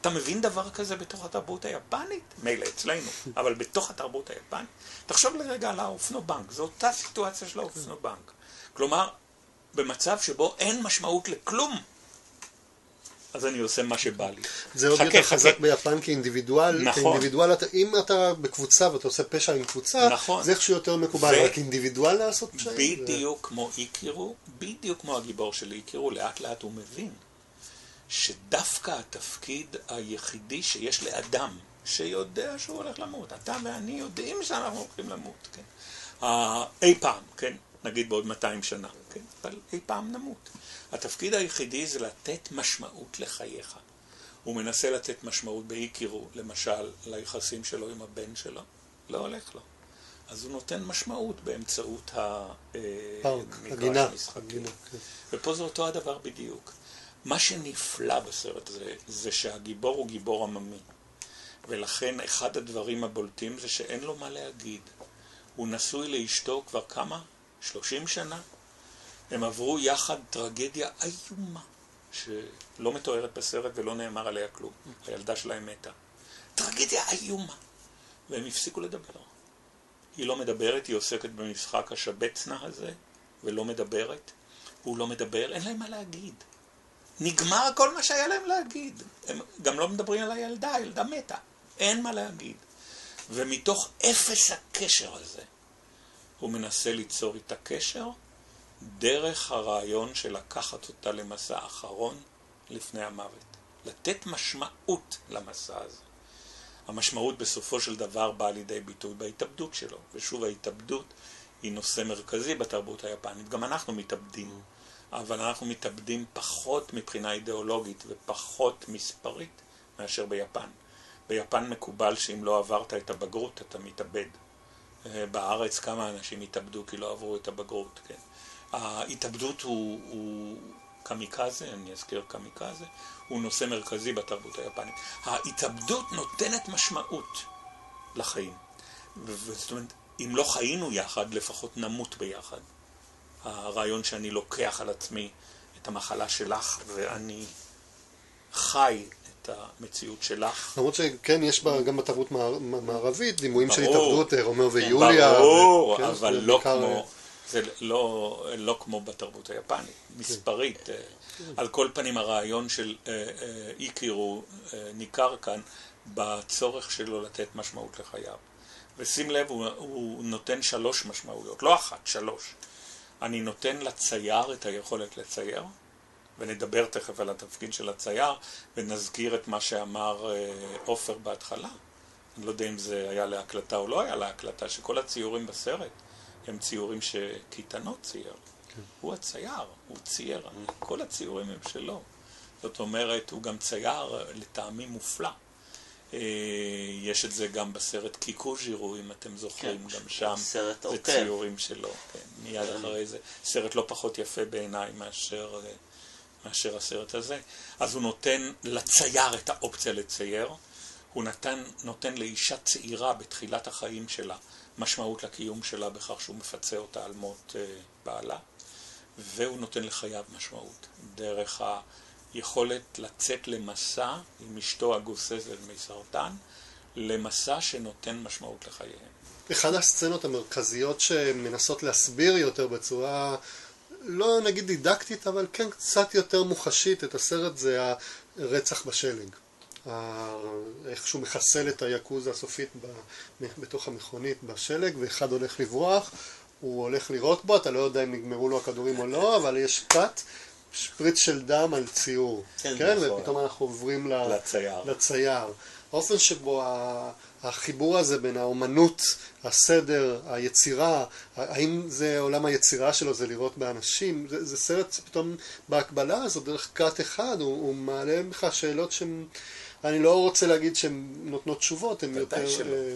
אתה מבין דבר כזה בתוך התרבות היפנית? מילא אצלנו, אבל בתוך התרבות היפנית? תחשוב לרגע על האופנובנק, זו אותה סיטואציה של האופנובנק. כלומר, במצב שבו אין משמעות לכלום, אז אני עושה מה שבא לי. זה עוד יותר חזק ביפן כאינדיבידואל. נכון. כאינדיבידואל, אם אתה בקבוצה ואתה עושה פשע עם קבוצה, נכון. זה איכשהו יותר מקובל, ו- רק אינדיבידואל לעשות פשעים. בדיוק כמו איקירו, בדיוק כמו הגיבור של איקירו, לאט לאט הוא מבין שדווקא התפקיד היחידי שיש לאדם, שיודע שהוא הולך למות, אתה ואני יודעים שאנחנו הולכים למות, כן? אי פעם, כן? נגיד בעוד 200 שנה, כן? אבל אי פעם נמות. התפקיד היחידי זה לתת משמעות לחייך. הוא מנסה לתת משמעות באיקירו, למשל, ליחסים שלו עם הבן שלו, לא הולך לו. אז הוא נותן משמעות באמצעות המגרש הגינה. המשחקים. כן. ופה זה אותו הדבר בדיוק. מה שנפלא בסרט הזה, זה שהגיבור הוא גיבור עממי. ולכן אחד הדברים הבולטים זה שאין לו מה להגיד. הוא נשוי לאשתו כבר כמה? 30 שנה? הם עברו יחד טרגדיה איומה, שלא מתוארת בסרט ולא נאמר עליה כלום. הילדה שלהם מתה. טרגדיה איומה. והם הפסיקו לדבר. היא לא מדברת, היא עוסקת במשחק השבצנה הזה, ולא מדברת. הוא לא מדבר, אין להם מה להגיד. נגמר כל מה שהיה להם להגיד. הם גם לא מדברים על הילדה, הילדה מתה. אין מה להגיד. ומתוך אפס הקשר הזה, הוא מנסה ליצור איתה קשר דרך הרעיון של לקחת אותה למסע אחרון לפני המוות. לתת משמעות למסע הזה. המשמעות בסופו של דבר באה לידי ביטוי בהתאבדות שלו. ושוב, ההתאבדות היא נושא מרכזי בתרבות היפנית. גם אנחנו מתאבדים, אבל אנחנו מתאבדים פחות מבחינה אידיאולוגית ופחות מספרית מאשר ביפן. ביפן מקובל שאם לא עברת את הבגרות אתה מתאבד. אה, בארץ כמה אנשים התאבדו כי לא עברו את הבגרות, כן. ההתאבדות הוא, הוא קמיקזה, אני אזכיר קמיקזה, הוא נושא מרכזי בתרבות היפנית. ההתאבדות נותנת משמעות לחיים. זאת אומרת, אם לא חיינו יחד, לפחות נמות ביחד. הרעיון שאני לוקח על עצמי את המחלה שלך ואני חי את המציאות שלך. למרות שכן, יש בה גם בתרבות מער- מערבית דימויים של. התאבדות, אה, רומאו ויוליה. ברור, כן, אבל לא בעיקר, כמו, אה, זה לא, לא כמו בתרבות היפנית, מספרית. אה, על כל פנים הרעיון של אה, אה, איקירו אה, ניכר כאן בצורך שלו לתת משמעות לחייו. ושים לב, הוא, הוא נותן שלוש משמעויות, לא אחת, שלוש. אני נותן לצייר את היכולת לצייר, ונדבר תכף על התפקיד של הצייר, ונזכיר את מה שאמר עופר בהתחלה. אני לא יודע אם זה היה להקלטה או לא היה להקלטה, שכל הציורים בסרט הם ציורים שקיתנות צייר. הוא הצייר, הוא צייר, כל הציורים הם שלו. זאת אומרת, הוא גם צייר לטעמי מופלא. אה, יש את זה גם בסרט קיקוז'ירו, אם אתם זוכרים, כן, גם שם סרט זה עוקב. ציורים שלו, כן, מיד אחרי זה. סרט לא פחות יפה בעיניי מאשר, אה, מאשר הסרט הזה. אז הוא נותן לצייר את האופציה לצייר, הוא נתן, נותן לאישה צעירה בתחילת החיים שלה משמעות לקיום שלה בכך שהוא מפצה אותה על מות אה, בעלה, והוא נותן לחייו משמעות דרך היכולת לצאת למסע עם אשתו הגוססת מסרטן, למסע שנותן משמעות לחייהם. אחד הסצנות המרכזיות שמנסות להסביר יותר בצורה לא נגיד דידקטית, אבל כן קצת יותר מוחשית את הסרט זה הרצח בשלג. איך שהוא מחסל את היאקוזה הסופית בתוך המכונית בשלג, ואחד הולך לברוח, הוא הולך לירות בו, אתה לא יודע אם נגמרו לו הכדורים או לא, אבל יש קאט, שפריץ של דם על ציור. כן, כן, נכון. ופתאום אנחנו עוברים לצייר. לצייר. האופן שבו החיבור הזה בין האומנות, הסדר, היצירה, האם זה עולם היצירה שלו, זה לראות באנשים, זה, זה סרט שפתאום בהקבלה הזו, דרך קאט אחד, הוא, הוא מעלה לך שאלות שהן, אני לא רוצה להגיד שהן נותנות תשובות, הן ודאי יותר... שלא. אה,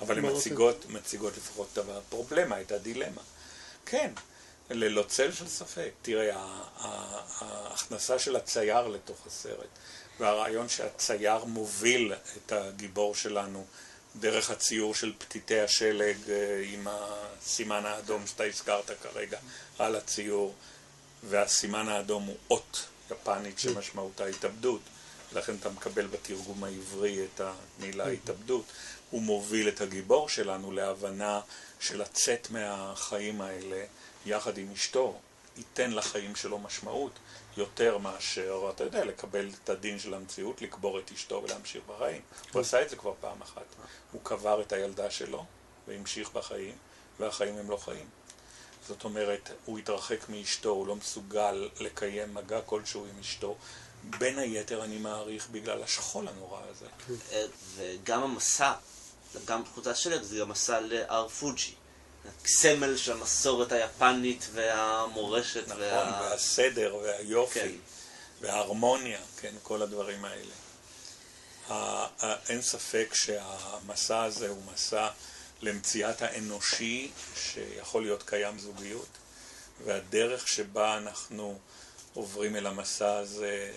אבל הן מאוד מציגות, מציגות לפחות את הפרובלמה, את הדילמה. כן, ללא צל של ספק. תראה, ההכנסה של הצייר לתוך הסרט, והרעיון שהצייר מוביל את הגיבור שלנו דרך הציור של פתיתי השלג אה, עם הסימן האדום שאתה הזכרת כרגע על הציור, והסימן האדום הוא אות יפנית שמשמעותה התאבדות, לכן אתה מקבל בתרגום העברי את המילה התאבדות. הוא מוביל את הגיבור שלנו להבנה של לצאת מהחיים האלה יחד עם אשתו, ייתן לחיים שלו משמעות יותר מאשר, אתה יודע, לקבל את הדין של המציאות, לקבור את אשתו ולהמשיך בחיים. הוא עשה את זה כבר פעם אחת. הוא קבר את הילדה שלו והמשיך בחיים, והחיים הם לא חיים. זאת אומרת, הוא התרחק מאשתו, הוא לא מסוגל לקיים מגע כלשהו עם אשתו. בין היתר, אני מעריך, בגלל השכול הנורא הזה. אה, וגם המסע, גם חוץ השלג, זה גם מסע להר פוג'י. סמל של המסורת היפנית והמורשת. נכון, וה... והסדר והיופי כן. וההרמוניה, כן, כל הדברים האלה. אין ספק שהמסע הזה הוא מסע למציאת האנושי שיכול להיות קיים זוגיות, והדרך שבה אנחנו עוברים אל המסע הזה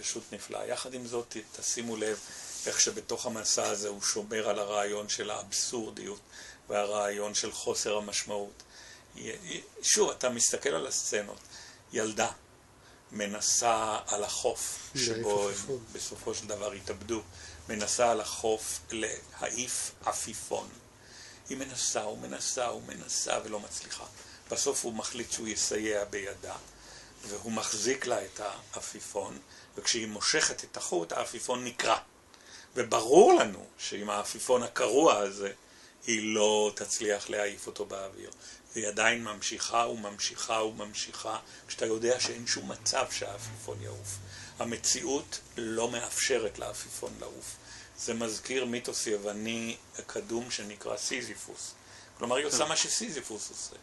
פשוט נפלאה. יחד עם זאת, תשימו לב איך שבתוך המסע הזה הוא שומר על הרעיון של האבסורדיות והרעיון של חוסר המשמעות. שוב, אתה מסתכל על הסצנות, ילדה מנסה על החוף, שבו הם בסופו של דבר התאבדו, מנסה על החוף להעיף עפיפון. היא מנסה ומנסה ומנסה ולא מצליחה. בסוף הוא מחליט שהוא יסייע בידה, והוא מחזיק לה את העפיפון, וכשהיא מושכת את החוט, העפיפון נקרע. וברור לנו שעם העפיפון הקרוע הזה, היא לא תצליח להעיף אותו באוויר. והיא עדיין ממשיכה וממשיכה וממשיכה, כשאתה יודע שאין שום מצב שהעפיפון יעוף. המציאות לא מאפשרת לעפיפון לעוף. זה מזכיר מיתוס יווני קדום שנקרא סיזיפוס. כלומר, היא עושה מה שסיזיפוס עושה.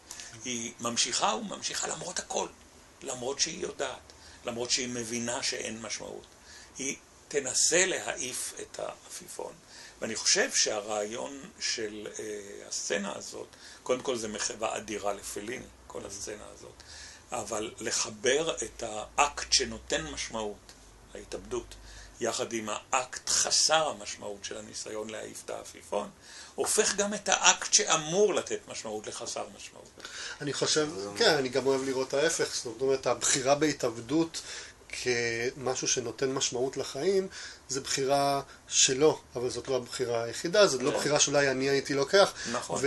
היא ממשיכה וממשיכה למרות הכל, למרות שהיא יודעת, למרות שהיא מבינה שאין משמעות. היא תנסה להעיף את העפיפון. ואני חושב שהרעיון של אה, הסצנה הזאת, קודם כל זה מחווה אדירה לפליני, כל הסצנה הזאת, אבל לחבר את האקט שנותן משמעות, ההתאבדות, יחד עם האקט חסר המשמעות של הניסיון להעיף את העפיפון, הופך גם את האקט שאמור לתת משמעות לחסר משמעות. אני חושב, כן, אני גם אוהב לראות ההפך, זאת אומרת, הבחירה בהתאבדות כמשהו שנותן משמעות לחיים, זה בחירה שלו, אבל זאת לא הבחירה היחידה, זאת לא כן. בחירה שאולי אני הייתי לוקח. נכון.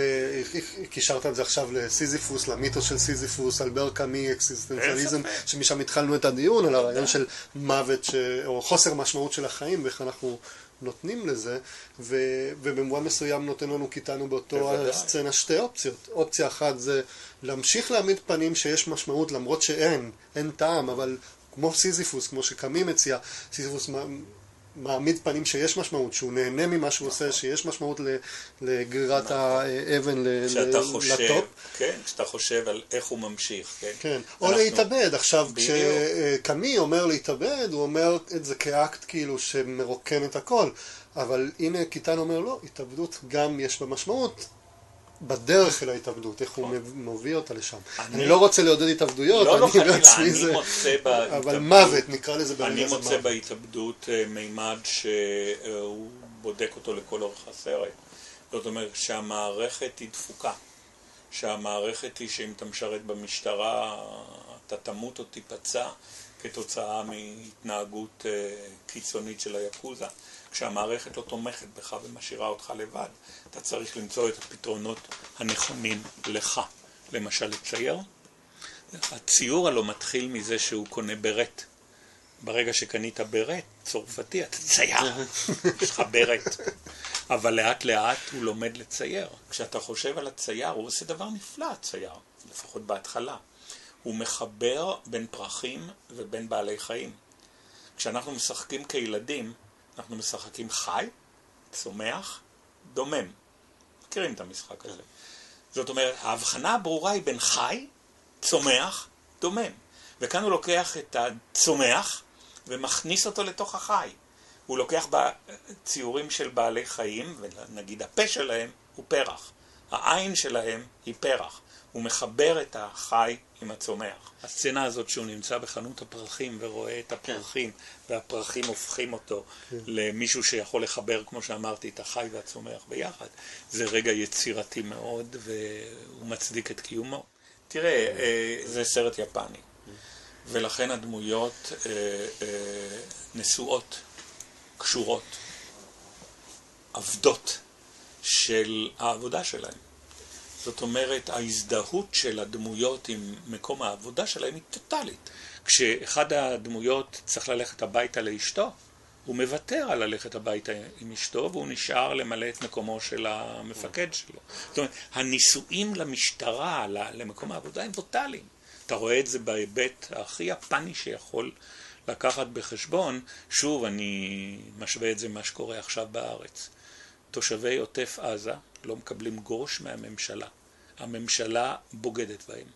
וקישרת את זה עכשיו לסיזיפוס, למיתוס של סיזיפוס, אלבר קאמי, אקסיסטנציאליזם, שמשם התחלנו את הדיון, על הרעיון של מוות, ש... או חוסר משמעות של החיים, ואיך אנחנו נותנים לזה, ו... ובמובן מסוים נותן לנו קיטנו באותו הסצנה שתי אופציות. אופציה אחת זה להמשיך להעמיד פנים שיש משמעות למרות שאין, אין טעם, אבל כמו סיזיפוס, כמו שקאמי מציע, סיזיפוס מעמיד פנים שיש משמעות, שהוא נהנה ממה שהוא עושה, נכון. שיש משמעות לגרירת נכון. האבן ל top. כן, כשאתה חושב על איך הוא ממשיך, כן. כן, או להתאבד. עכשיו, כשקאמי אומר להתאבד, הוא אומר את זה כאקט כאילו שמרוקן את הכל. אבל הנה קיטן אומר לא, התאבדות גם יש בה משמעות, בדרך אל ההתאבדות, איך הוא נכון. מביא אותה לשם. אני לא רוצה לעודד התאבדויות, לא, לא, חלילה, אני מוצא בהתאבדות, אבל מוות, נקרא לזה באמת אני מוצא בהתאבדות אה, מימד שהוא בודק אותו לכל אורך הסרט. זאת אומרת שהמערכת היא דפוקה, שהמערכת היא שאם אתה משרת במשטרה, אתה תמות או תיפצע כתוצאה מהתנהגות אה, קיצונית של היאקוזה. כשהמערכת לא תומכת בך ומשאירה אותך לבד, אתה צריך למצוא את הפתרונות הנכונים לך. למשל לצייר. הציור הלא מתחיל מזה שהוא קונה ברט. ברגע שקנית ברט צרפתי, אתה צייר, יש לך ברט. אבל לאט לאט הוא לומד לצייר. כשאתה חושב על הצייר, הוא עושה דבר נפלא, הצייר, לפחות בהתחלה. הוא מחבר בין פרחים ובין בעלי חיים. כשאנחנו משחקים כילדים, אנחנו משחקים חי, צומח, דומם. מכירים את המשחק הזה. זאת אומרת, ההבחנה הברורה היא בין חי, צומח, דומם. וכאן הוא לוקח את הצומח ומכניס אותו לתוך החי. הוא לוקח ציורים של בעלי חיים, ונגיד הפה שלהם הוא פרח. העין שלהם היא פרח. הוא מחבר את החי עם הצומח. הסצנה הזאת שהוא נמצא בחנות הפרחים ורואה את הפרחים, כן. והפרחים הופכים אותו כן. למישהו שיכול לחבר, כמו שאמרתי, את החי והצומח ביחד, זה רגע יצירתי מאוד, והוא מצדיק את קיומו. תראה, אה, זה סרט יפני, ולכן הדמויות אה, אה, נשואות, קשורות, עבדות של העבודה שלהם. זאת אומרת, ההזדהות של הדמויות עם מקום העבודה שלהם היא טוטאלית. כשאחד הדמויות צריך ללכת הביתה לאשתו, הוא מוותר על ללכת הביתה עם אשתו והוא נשאר למלא את מקומו של המפקד שלו. זאת אומרת, הנישואים למשטרה, למקום העבודה, הם טוטאליים. אתה רואה את זה בהיבט הכי יפני שיכול לקחת בחשבון. שוב, אני משווה את זה למה שקורה עכשיו בארץ. תושבי עוטף עזה לא מקבלים גרוש מהממשלה. הממשלה בוגדת בהם.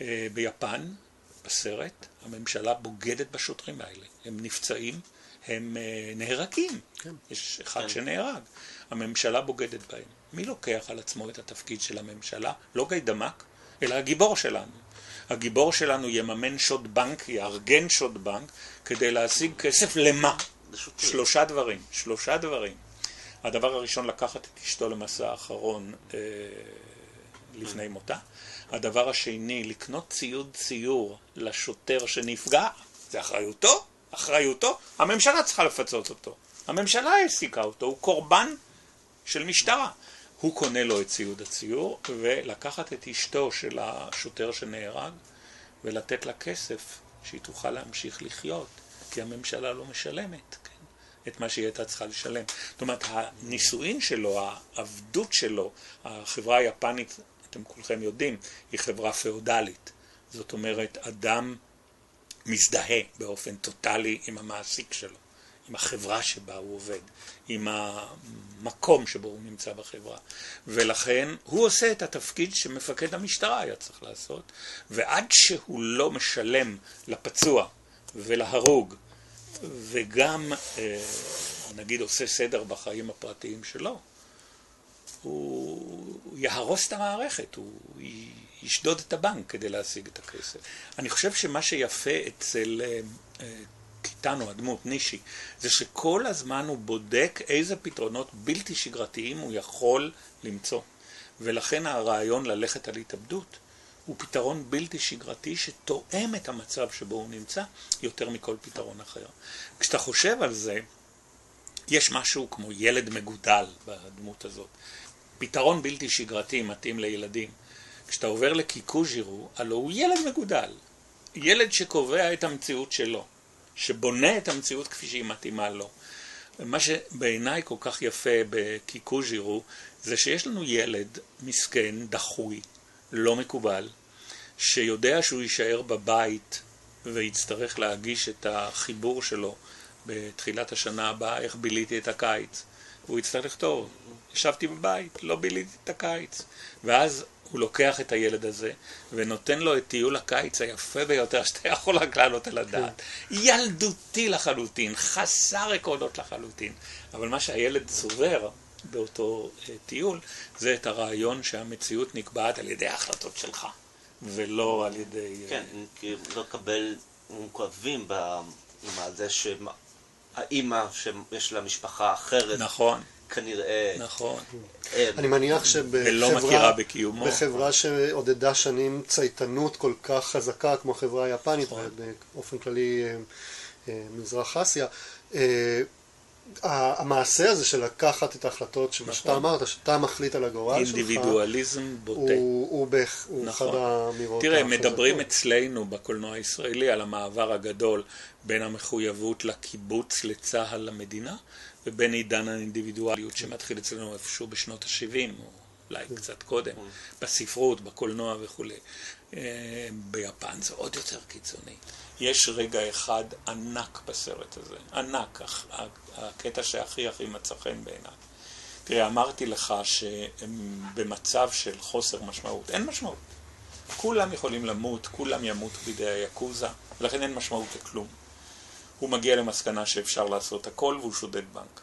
אה, ביפן, בסרט, הממשלה בוגדת בשוטרים האלה. הם נפצעים, הם אה, נהרגים. כן. יש אחד כן. שנהרג. הממשלה בוגדת בהם. מי לוקח על עצמו את התפקיד של הממשלה? לא גיידמק, אלא הגיבור שלנו. הגיבור שלנו יממן שוד בנק, יארגן שוד בנק, כדי להשיג כסף למה? שלושה דברים, שלושה דברים. הדבר הראשון, לקחת את אשתו למסע האחרון אה, לפני מותה. הדבר השני, לקנות ציוד ציור לשוטר שנפגע, זה אחריותו, אחריותו. הממשלה צריכה לפצות אותו. הממשלה העסיקה אותו, הוא קורבן של משטרה. הוא קונה לו את ציוד הציור, ולקחת את אשתו של השוטר שנהרג, ולתת לה כסף שהיא תוכל להמשיך לחיות, כי הממשלה לא משלמת. את מה שהיא הייתה צריכה לשלם. זאת אומרת, הנישואין שלו, העבדות שלו, החברה היפנית, אתם כולכם יודעים, היא חברה פאודלית. זאת אומרת, אדם מזדהה באופן טוטאלי עם המעסיק שלו, עם החברה שבה הוא עובד, עם המקום שבו הוא נמצא בחברה. ולכן הוא עושה את התפקיד שמפקד המשטרה היה צריך לעשות, ועד שהוא לא משלם לפצוע ולהרוג וגם, אה, נגיד, עושה סדר בחיים הפרטיים שלו, הוא יהרוס את המערכת, הוא ישדוד את הבנק כדי להשיג את הכסף. אני חושב שמה שיפה אצל אה, אה, קיטנו, הדמות, נישי, זה שכל הזמן הוא בודק איזה פתרונות בלתי שגרתיים הוא יכול למצוא. ולכן הרעיון ללכת על התאבדות הוא פתרון בלתי שגרתי שתואם את המצב שבו הוא נמצא יותר מכל פתרון אחר. כשאתה חושב על זה, יש משהו כמו ילד מגודל בדמות הזאת. פתרון בלתי שגרתי מתאים לילדים. כשאתה עובר לקיקוז'ירו, הלוא הוא ילד מגודל. ילד שקובע את המציאות שלו, שבונה את המציאות כפי שהיא מתאימה לו. מה שבעיניי כל כך יפה בקיקוז'ירו, זה שיש לנו ילד מסכן, דחוי, לא מקובל, שיודע שהוא יישאר בבית ויצטרך להגיש את החיבור שלו בתחילת השנה הבאה, איך ביליתי את הקיץ. הוא יצטרך לכתוב, ישבתי בבית, לא ביליתי את הקיץ. ואז הוא לוקח את הילד הזה ונותן לו את טיול הקיץ היפה ביותר שאתה יכול רק לעלות על הדעת. ילדותי לחלוטין, חסר עקרונות לחלוטין. אבל מה שהילד צובר באותו אה, טיול, זה את הרעיון שהמציאות נקבעת על ידי ההחלטות שלך, ולא על ידי... אה, כן, כי לא לקבל, על זה שהאימא שיש לה משפחה אחרת. נכון. כנראה... נכון. אה, אני מניח שבחברה בחברה שעודדה שנים צייתנות כל כך חזקה כמו החברה היפנית, נכון. ובאופן כללי מזרח אסיה, המעשה הזה של לקחת את ההחלטות שאתה נכון. אמרת, שאתה מחליט על הגורל שלך, אינדיבידואליזם בוטה. הוא, הוא, בערך, הוא נכון. אחד האמירות תראה, מדברים אצלנו בקולנוע הישראלי על המעבר הגדול בין המחויבות לקיבוץ, לצה"ל, למדינה, ובין עידן האינדיבידואליות שמתחיל אצלנו איפשהו בשנות ה-70, או אולי כן. קצת קודם. בספרות, בקולנוע וכולי. אה, ביפן זה עוד יותר קיצוני. יש רגע אחד ענק בסרט הזה, ענק, הקטע שהכי הכי מצא חן בעיניי. תראה, אמרתי לך שהם במצב של חוסר משמעות. אין משמעות. כולם יכולים למות, כולם ימותו בידי היקוזה, ולכן אין משמעות לכלום. הוא מגיע למסקנה שאפשר לעשות הכל והוא שודד בנק.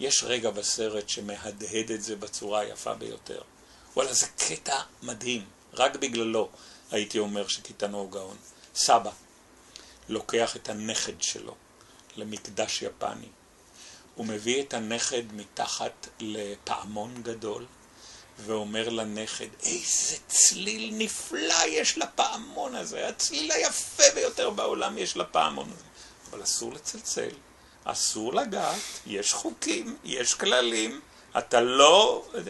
יש רגע בסרט שמהדהד את זה בצורה היפה ביותר. וואלה, זה קטע מדהים, רק בגללו. הייתי אומר שקיטנו הוא גאון. סבא לוקח את הנכד שלו למקדש יפני. הוא מביא את הנכד מתחת לפעמון גדול, ואומר לנכד, איזה צליל נפלא יש לפעמון הזה, הצליל היפה ביותר בעולם יש לפעמון הזה. אבל אסור לצלצל, אסור לגעת, יש חוקים, יש כללים, אתה לא אה,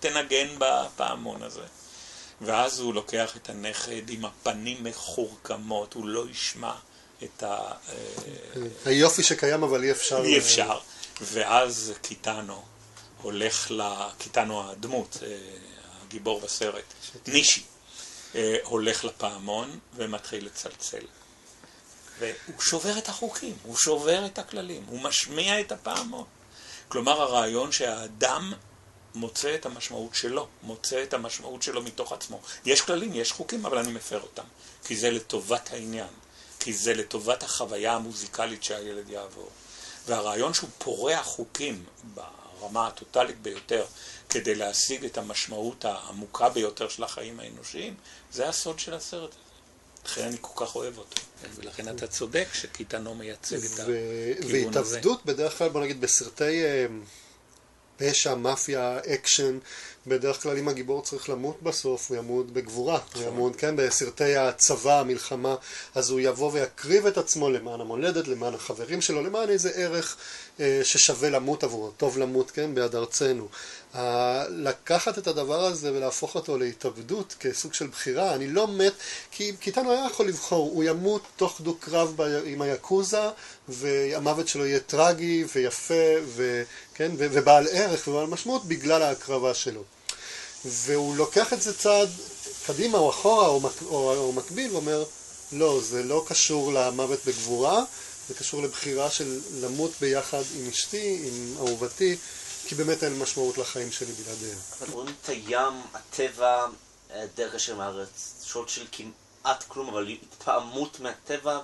תנגן בפעמון הזה. ואז הוא לוקח את הנכד עם הפנים מחורקמות, הוא לא ישמע את ה... אה, היופי שקיים אבל אי אפשר... אי אפשר. ואז קיטנו הולך ל... קיטנו הדמות, אה, הגיבור בסרט, נישי, הולך לפעמון ומתחיל לצלצל. והוא שובר את החוקים, הוא שובר את הכללים, הוא משמיע את הפעמון. כלומר, הרעיון שהאדם מוצא את המשמעות שלו, מוצא את המשמעות שלו מתוך עצמו. יש כללים, יש חוקים, אבל אני מפר אותם, כי זה לטובת העניין, כי זה לטובת החוויה המוזיקלית שהילד יעבור. והרעיון שהוא פורע חוקים ברמה הטוטלית ביותר כדי להשיג את המשמעות העמוקה ביותר של החיים האנושיים, זה הסוד של הסרט הזה. לכן אני כל כך אוהב אותו. ולכן אתה צודק שקיטנו מייצג את הכיוון הזה. והתאבדות בדרך כלל, בוא נגיד, בסרטי אה, פשע, מאפיה, אקשן, בדרך כלל אם הגיבור צריך למות בסוף, הוא ימות בגבורה, הוא נכון. ימות, כן, בסרטי הצבא, המלחמה, אז הוא יבוא ויקריב את עצמו למען המולדת, למען החברים שלו, למען איזה ערך אה, ששווה למות עבורו, טוב למות, כן, בעד ארצנו. לקחת את הדבר הזה ולהפוך אותו להתאבדות כסוג של בחירה, אני לא מת, כי קיטנו היה יכול לבחור, הוא ימות תוך דו-קרב עם היאקוזה, והמוות שלו יהיה טרגי ויפה, ו, כן, ובעל ערך ובעל משמעות בגלל ההקרבה שלו. והוא לוקח את זה צעד קדימה או אחורה או, מק, או, או מקביל ואומר, לא, זה לא קשור למוות בגבורה, זה קשור לבחירה של למות ביחד עם אשתי, עם אהובתי. כי באמת אין משמעות לחיים שלי בלעדיה. אבל רואים את הים, הטבע, דרך השם הארץ, שוט של כמעט כלום, אבל התפעמות מהטבע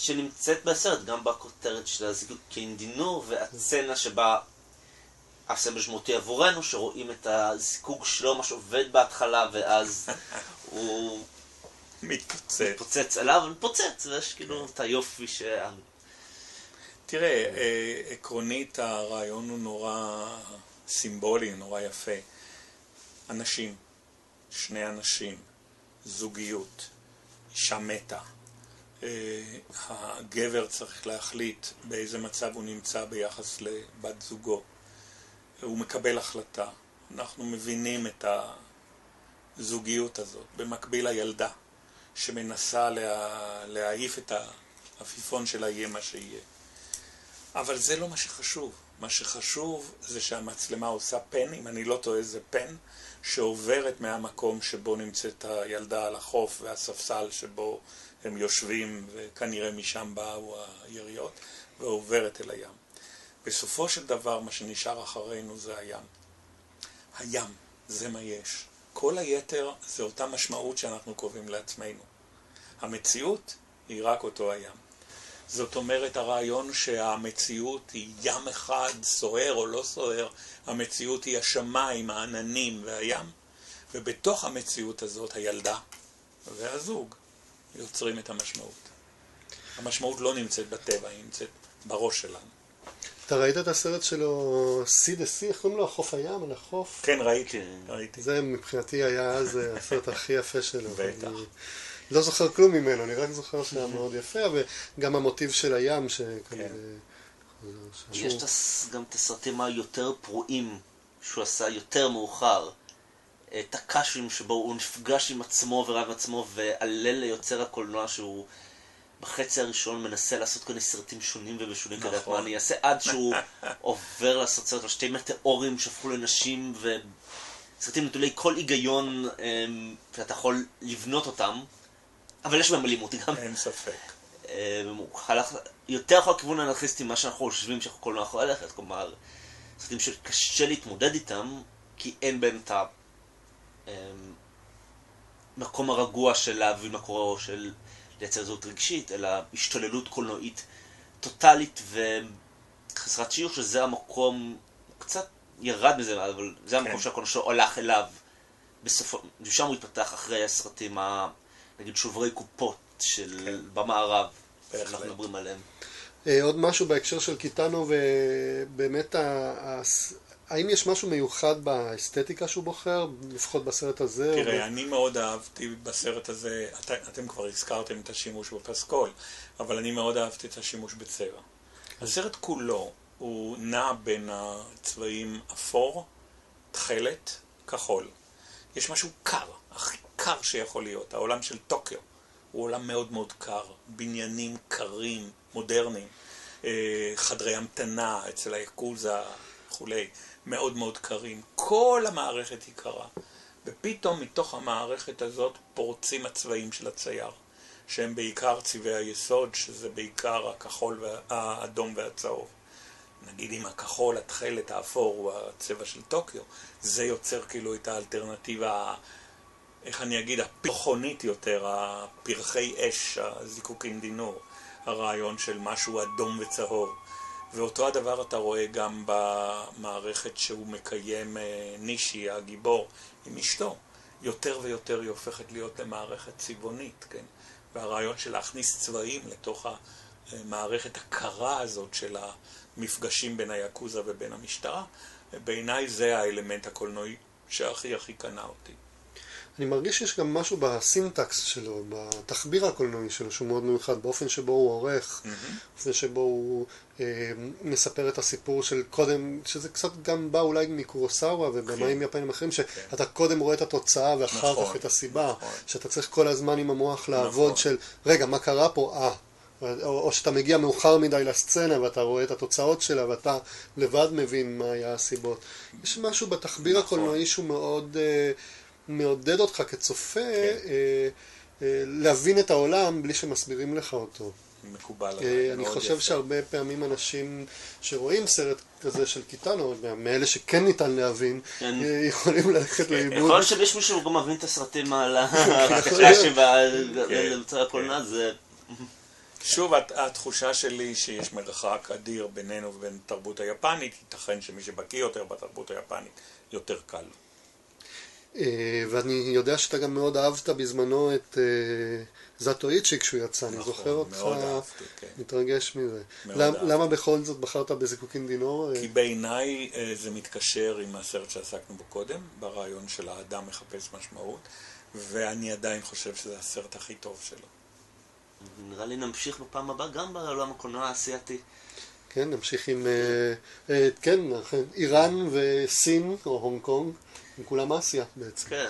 שנמצאת בסרט, גם בכותרת של הזיגות כאינדינור, והצצנה שבה הסם משמעותי עבורנו, שרואים את הזיקוג שלו, מה שעובד בהתחלה, ואז הוא מתפוצץ. מתפוצץ עליו, מתפוצץ, ויש כאילו את היופי תראה, אה, עקרונית הרעיון הוא נורא סימבולי, נורא יפה. אנשים, שני אנשים, זוגיות, אישה מתה. אה, הגבר צריך להחליט באיזה מצב הוא נמצא ביחס לבת זוגו. הוא מקבל החלטה. אנחנו מבינים את הזוגיות הזאת. במקביל הילדה, שמנסה להעיף את העפיפון שלה יהיה מה שיהיה. אבל זה לא מה שחשוב. מה שחשוב זה שהמצלמה עושה פן, אם אני לא טועה זה פן, שעוברת מהמקום שבו נמצאת הילדה על החוף והספסל שבו הם יושבים וכנראה משם באו היריות, ועוברת אל הים. בסופו של דבר מה שנשאר אחרינו זה הים. הים, זה מה יש. כל היתר זה אותה משמעות שאנחנו קובעים לעצמנו. המציאות היא רק אותו הים. זאת אומרת, הרעיון שהמציאות היא ים אחד, סוער או לא סוער, המציאות היא השמיים, העננים והים, ובתוך המציאות הזאת הילדה והזוג יוצרים את המשמעות. המשמעות לא נמצאת בטבע, היא נמצאת בראש שלנו. אתה ראית את הסרט שלו, סי דה סי, איך קוראים לו? החוף הים על החוף? כן, ראיתי, ראיתי. זה מבחינתי היה אז הסרט הכי יפה שלו. בטח. לא זוכר כלום ממנו, אני רק זוכר שהיה מאוד יפה, וגם המוטיב של הים שכנראה... כן. יש גם את הסרטים היותר פרועים שהוא עשה יותר מאוחר. את הקאשים שבו הוא נפגש עם עצמו ורב עם עצמו ועלה ליוצר הקולנוע שהוא בחצי הראשון מנסה לעשות כל מיני סרטים שונים ומשונים כדי נכון. מה אני אעשה עד שהוא עובר לעשות סרט על שתי מטאורים שהפכו לנשים וסרטים נטולי כל היגיון אמ, ואתה יכול לבנות אותם אבל יש בהם אלימות גם. אין ספק. אה, הוא הלך יותר אחר כיוון אנרכיסטי ממה שאנחנו חושבים כל יכול ללכת, כלומר, סרטים שקשה להתמודד איתם, כי אין בהם את המקום הרגוע של להבין מה קורה, או של לייצר זהות רגשית, אלא השתוללות קולנועית טוטאלית וחסרת שיוך, שזה המקום, הוא קצת ירד מזה, אבל זה המקום כן. שהקולנוע שלו הלך אליו בסופו, משם הוא התפתח אחרי הסרטים, ה, נגיד שוברי קופות של כן. במערב, שאנחנו מדברים עליהם. אה, עוד משהו בהקשר של קיטנו, ובאמת, האם יש משהו מיוחד באסתטיקה שהוא בוחר, לפחות בסרט הזה? תראה, אני מאוד אהבתי בסרט הזה, את, אתם כבר הזכרתם את השימוש בפסקול, אבל אני מאוד אהבתי את השימוש בצבע. הסרט כולו הוא נע בין הצבעים אפור, תכלת, כחול. יש משהו קר, הכי קר שיכול להיות. העולם של טוקיו הוא עולם מאוד מאוד קר, בניינים קרים, מודרניים, אה, חדרי המתנה אצל היקוזה וכולי, מאוד מאוד קרים. כל המערכת היא קרה. ופתאום מתוך המערכת הזאת פורצים הצבעים של הצייר, שהם בעיקר צבעי היסוד, שזה בעיקר הכחול, האדום והצהוב. נגיד אם הכחול, התכלת, האפור הוא הצבע של טוקיו, זה יוצר כאילו את האלטרנטיבה, איך אני אגיד, הפרחונית יותר, הפרחי אש, הזיקוקים דינור, הרעיון של משהו אדום וצהוב. ואותו הדבר אתה רואה גם במערכת שהוא מקיים אה, נישי, הגיבור, עם אשתו. יותר ויותר היא הופכת להיות למערכת צבעונית, כן? והרעיון של להכניס צבעים לתוך המערכת הקרה הזאת של המפגשים בין היאקוזה ובין המשטרה, בעיניי זה האלמנט הקולנועי שהכי הכי קנה אותי. אני מרגיש שיש גם משהו בסינטקס שלו, בתחביר הקולנועי שלו, שהוא מאוד מיוחד, באופן שבו הוא עורך, באופן שבו הוא אה, מספר את הסיפור של קודם, שזה קצת גם בא אולי מקורוסאווה ובמאים כן. יפנים אחרים, כן. שאתה קודם רואה את התוצאה ואחר נכון, כך את הסיבה, נכון. שאתה צריך כל הזמן עם המוח לעבוד נכון. של, רגע, מה קרה פה? אה. או, או שאתה מגיע מאוחר מדי לסצנה ואתה רואה את התוצאות שלה ואתה לבד מבין מה היה הסיבות. יש משהו בתחביר נכון. הקולנועי שהוא מאוד... אה, מעודד אותך כצופה כן. אה, אה, להבין את העולם בלי שמסבירים לך אותו. מקובל אה, אני חושב יפה. שהרבה פעמים אנשים שרואים סרט כזה של קיטנו, מאלה שכן ניתן להבין, כן. יכולים ללכת כן. לאיבוד. יכול להיות שיש מישהו שגם מבין את הסרטים על הקלאשים והקולנוע, כן. זה... שוב, התחושה שלי שיש מרחק אדיר בינינו ובין התרבות היפנית, ייתכן שמי שבקיא יותר בתרבות היפנית, יותר קל. אה, ואני יודע שאתה גם מאוד אהבת בזמנו את אה, זאטו איצ'י כשהוא יצא, אני נכון, זוכר אותך כן. מתרגש מזה. למה בכל זאת בחרת בזיקוקין דינור? כי בעיניי אה, זה מתקשר עם הסרט שעסקנו בו קודם, ברעיון של האדם מחפש משמעות, ואני עדיין חושב שזה הסרט הכי טוב שלו. נראה לי נמשיך בפעם הבאה גם בעולם הקולנוע האסייתי. כן, נמשיך עם, כן, איראן וסין או הונג קונג. הם כולם אסיה בעצם. כן.